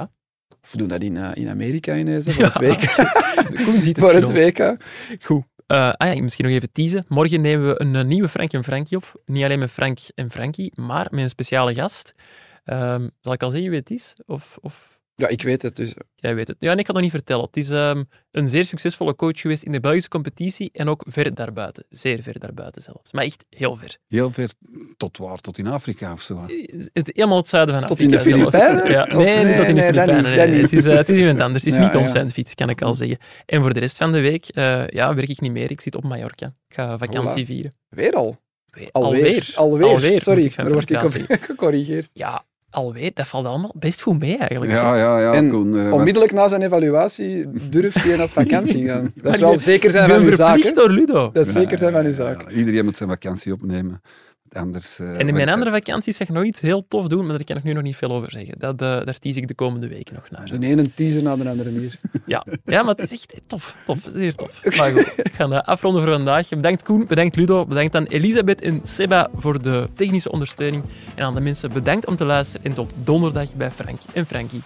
Speaker 4: of we doen dat in, in Amerika ineens, hè, voor het WK.
Speaker 2: Koen ziet het
Speaker 4: voor het. WK.
Speaker 2: Goed. Eh, ah ja, misschien nog even teasen. Morgen nemen we een, nieuwe Frank en Frankie op. Niet alleen met Frank en Frankie, maar met een speciale gast. Ehm, zal ik al zeggen wie het is? Of, of
Speaker 4: Ja, ik weet het dus.
Speaker 2: Jij weet het. Ja, en ik kan het nog niet vertellen. Het is ehm, een zeer succesvolle coach geweest in de Belgische competitie en ook ver daarbuiten. Zeer ver daarbuiten zelfs. Maar echt heel ver.
Speaker 1: Heel ver tot waar? Tot in Afrika of zo?
Speaker 2: Het, helemaal het zuiden van
Speaker 4: Tot
Speaker 2: Afrika
Speaker 4: in de. Filipijnen?
Speaker 2: Ja, nee, niet
Speaker 4: nee,
Speaker 2: tot in de
Speaker 4: nee, dat
Speaker 2: Filipijnen. nee, nee. Het, is, eh, het is iemand anders. Het is
Speaker 4: Ja,
Speaker 2: niet Tom
Speaker 4: ja.
Speaker 2: Sandfiet, kan ik al zeggen. En voor de rest van de week eh, ja, werk ik niet meer. Ik zit op Mallorca. Ik ga vakantie vieren.
Speaker 4: Weer al.
Speaker 2: Alweer.
Speaker 4: Alweer. Alweer.
Speaker 2: Alweer, moet
Speaker 4: Sorry, daar word ik op gecorrigeerd.
Speaker 2: Ja, alweer. Dat valt allemaal best goed mee eigenlijk.
Speaker 1: Ja, ja, ja.
Speaker 4: En
Speaker 1: Koen, eh,
Speaker 4: Onmiddellijk na zijn evaluatie durft hij op vakantie gaan. Dat is wel zeker zijn van uw zaak.
Speaker 2: door Ludo.
Speaker 4: Dat is zeker zijn van uw zaak.
Speaker 1: Iedereen moet zijn vakantie opnemen. Anders, eh,
Speaker 2: En in mijn andere vakanties ga ik nog iets heel tof doen, maar daar kan ik nu nog niet veel over zeggen. Dat, eh, daar tease ik de komende weken nog naar.
Speaker 4: De ene teaser na de andere hier.
Speaker 2: Ja, ja maar het is echt tof. tof zeer tof. Maar goed, ik ga eh, afronden voor vandaag. Bedankt Koen, bedankt Ludo, bedankt aan Elisabeth en Seba voor de technische ondersteuning. En aan de mensen bedankt om te luisteren. En tot donderdag bij Frank en Frankie.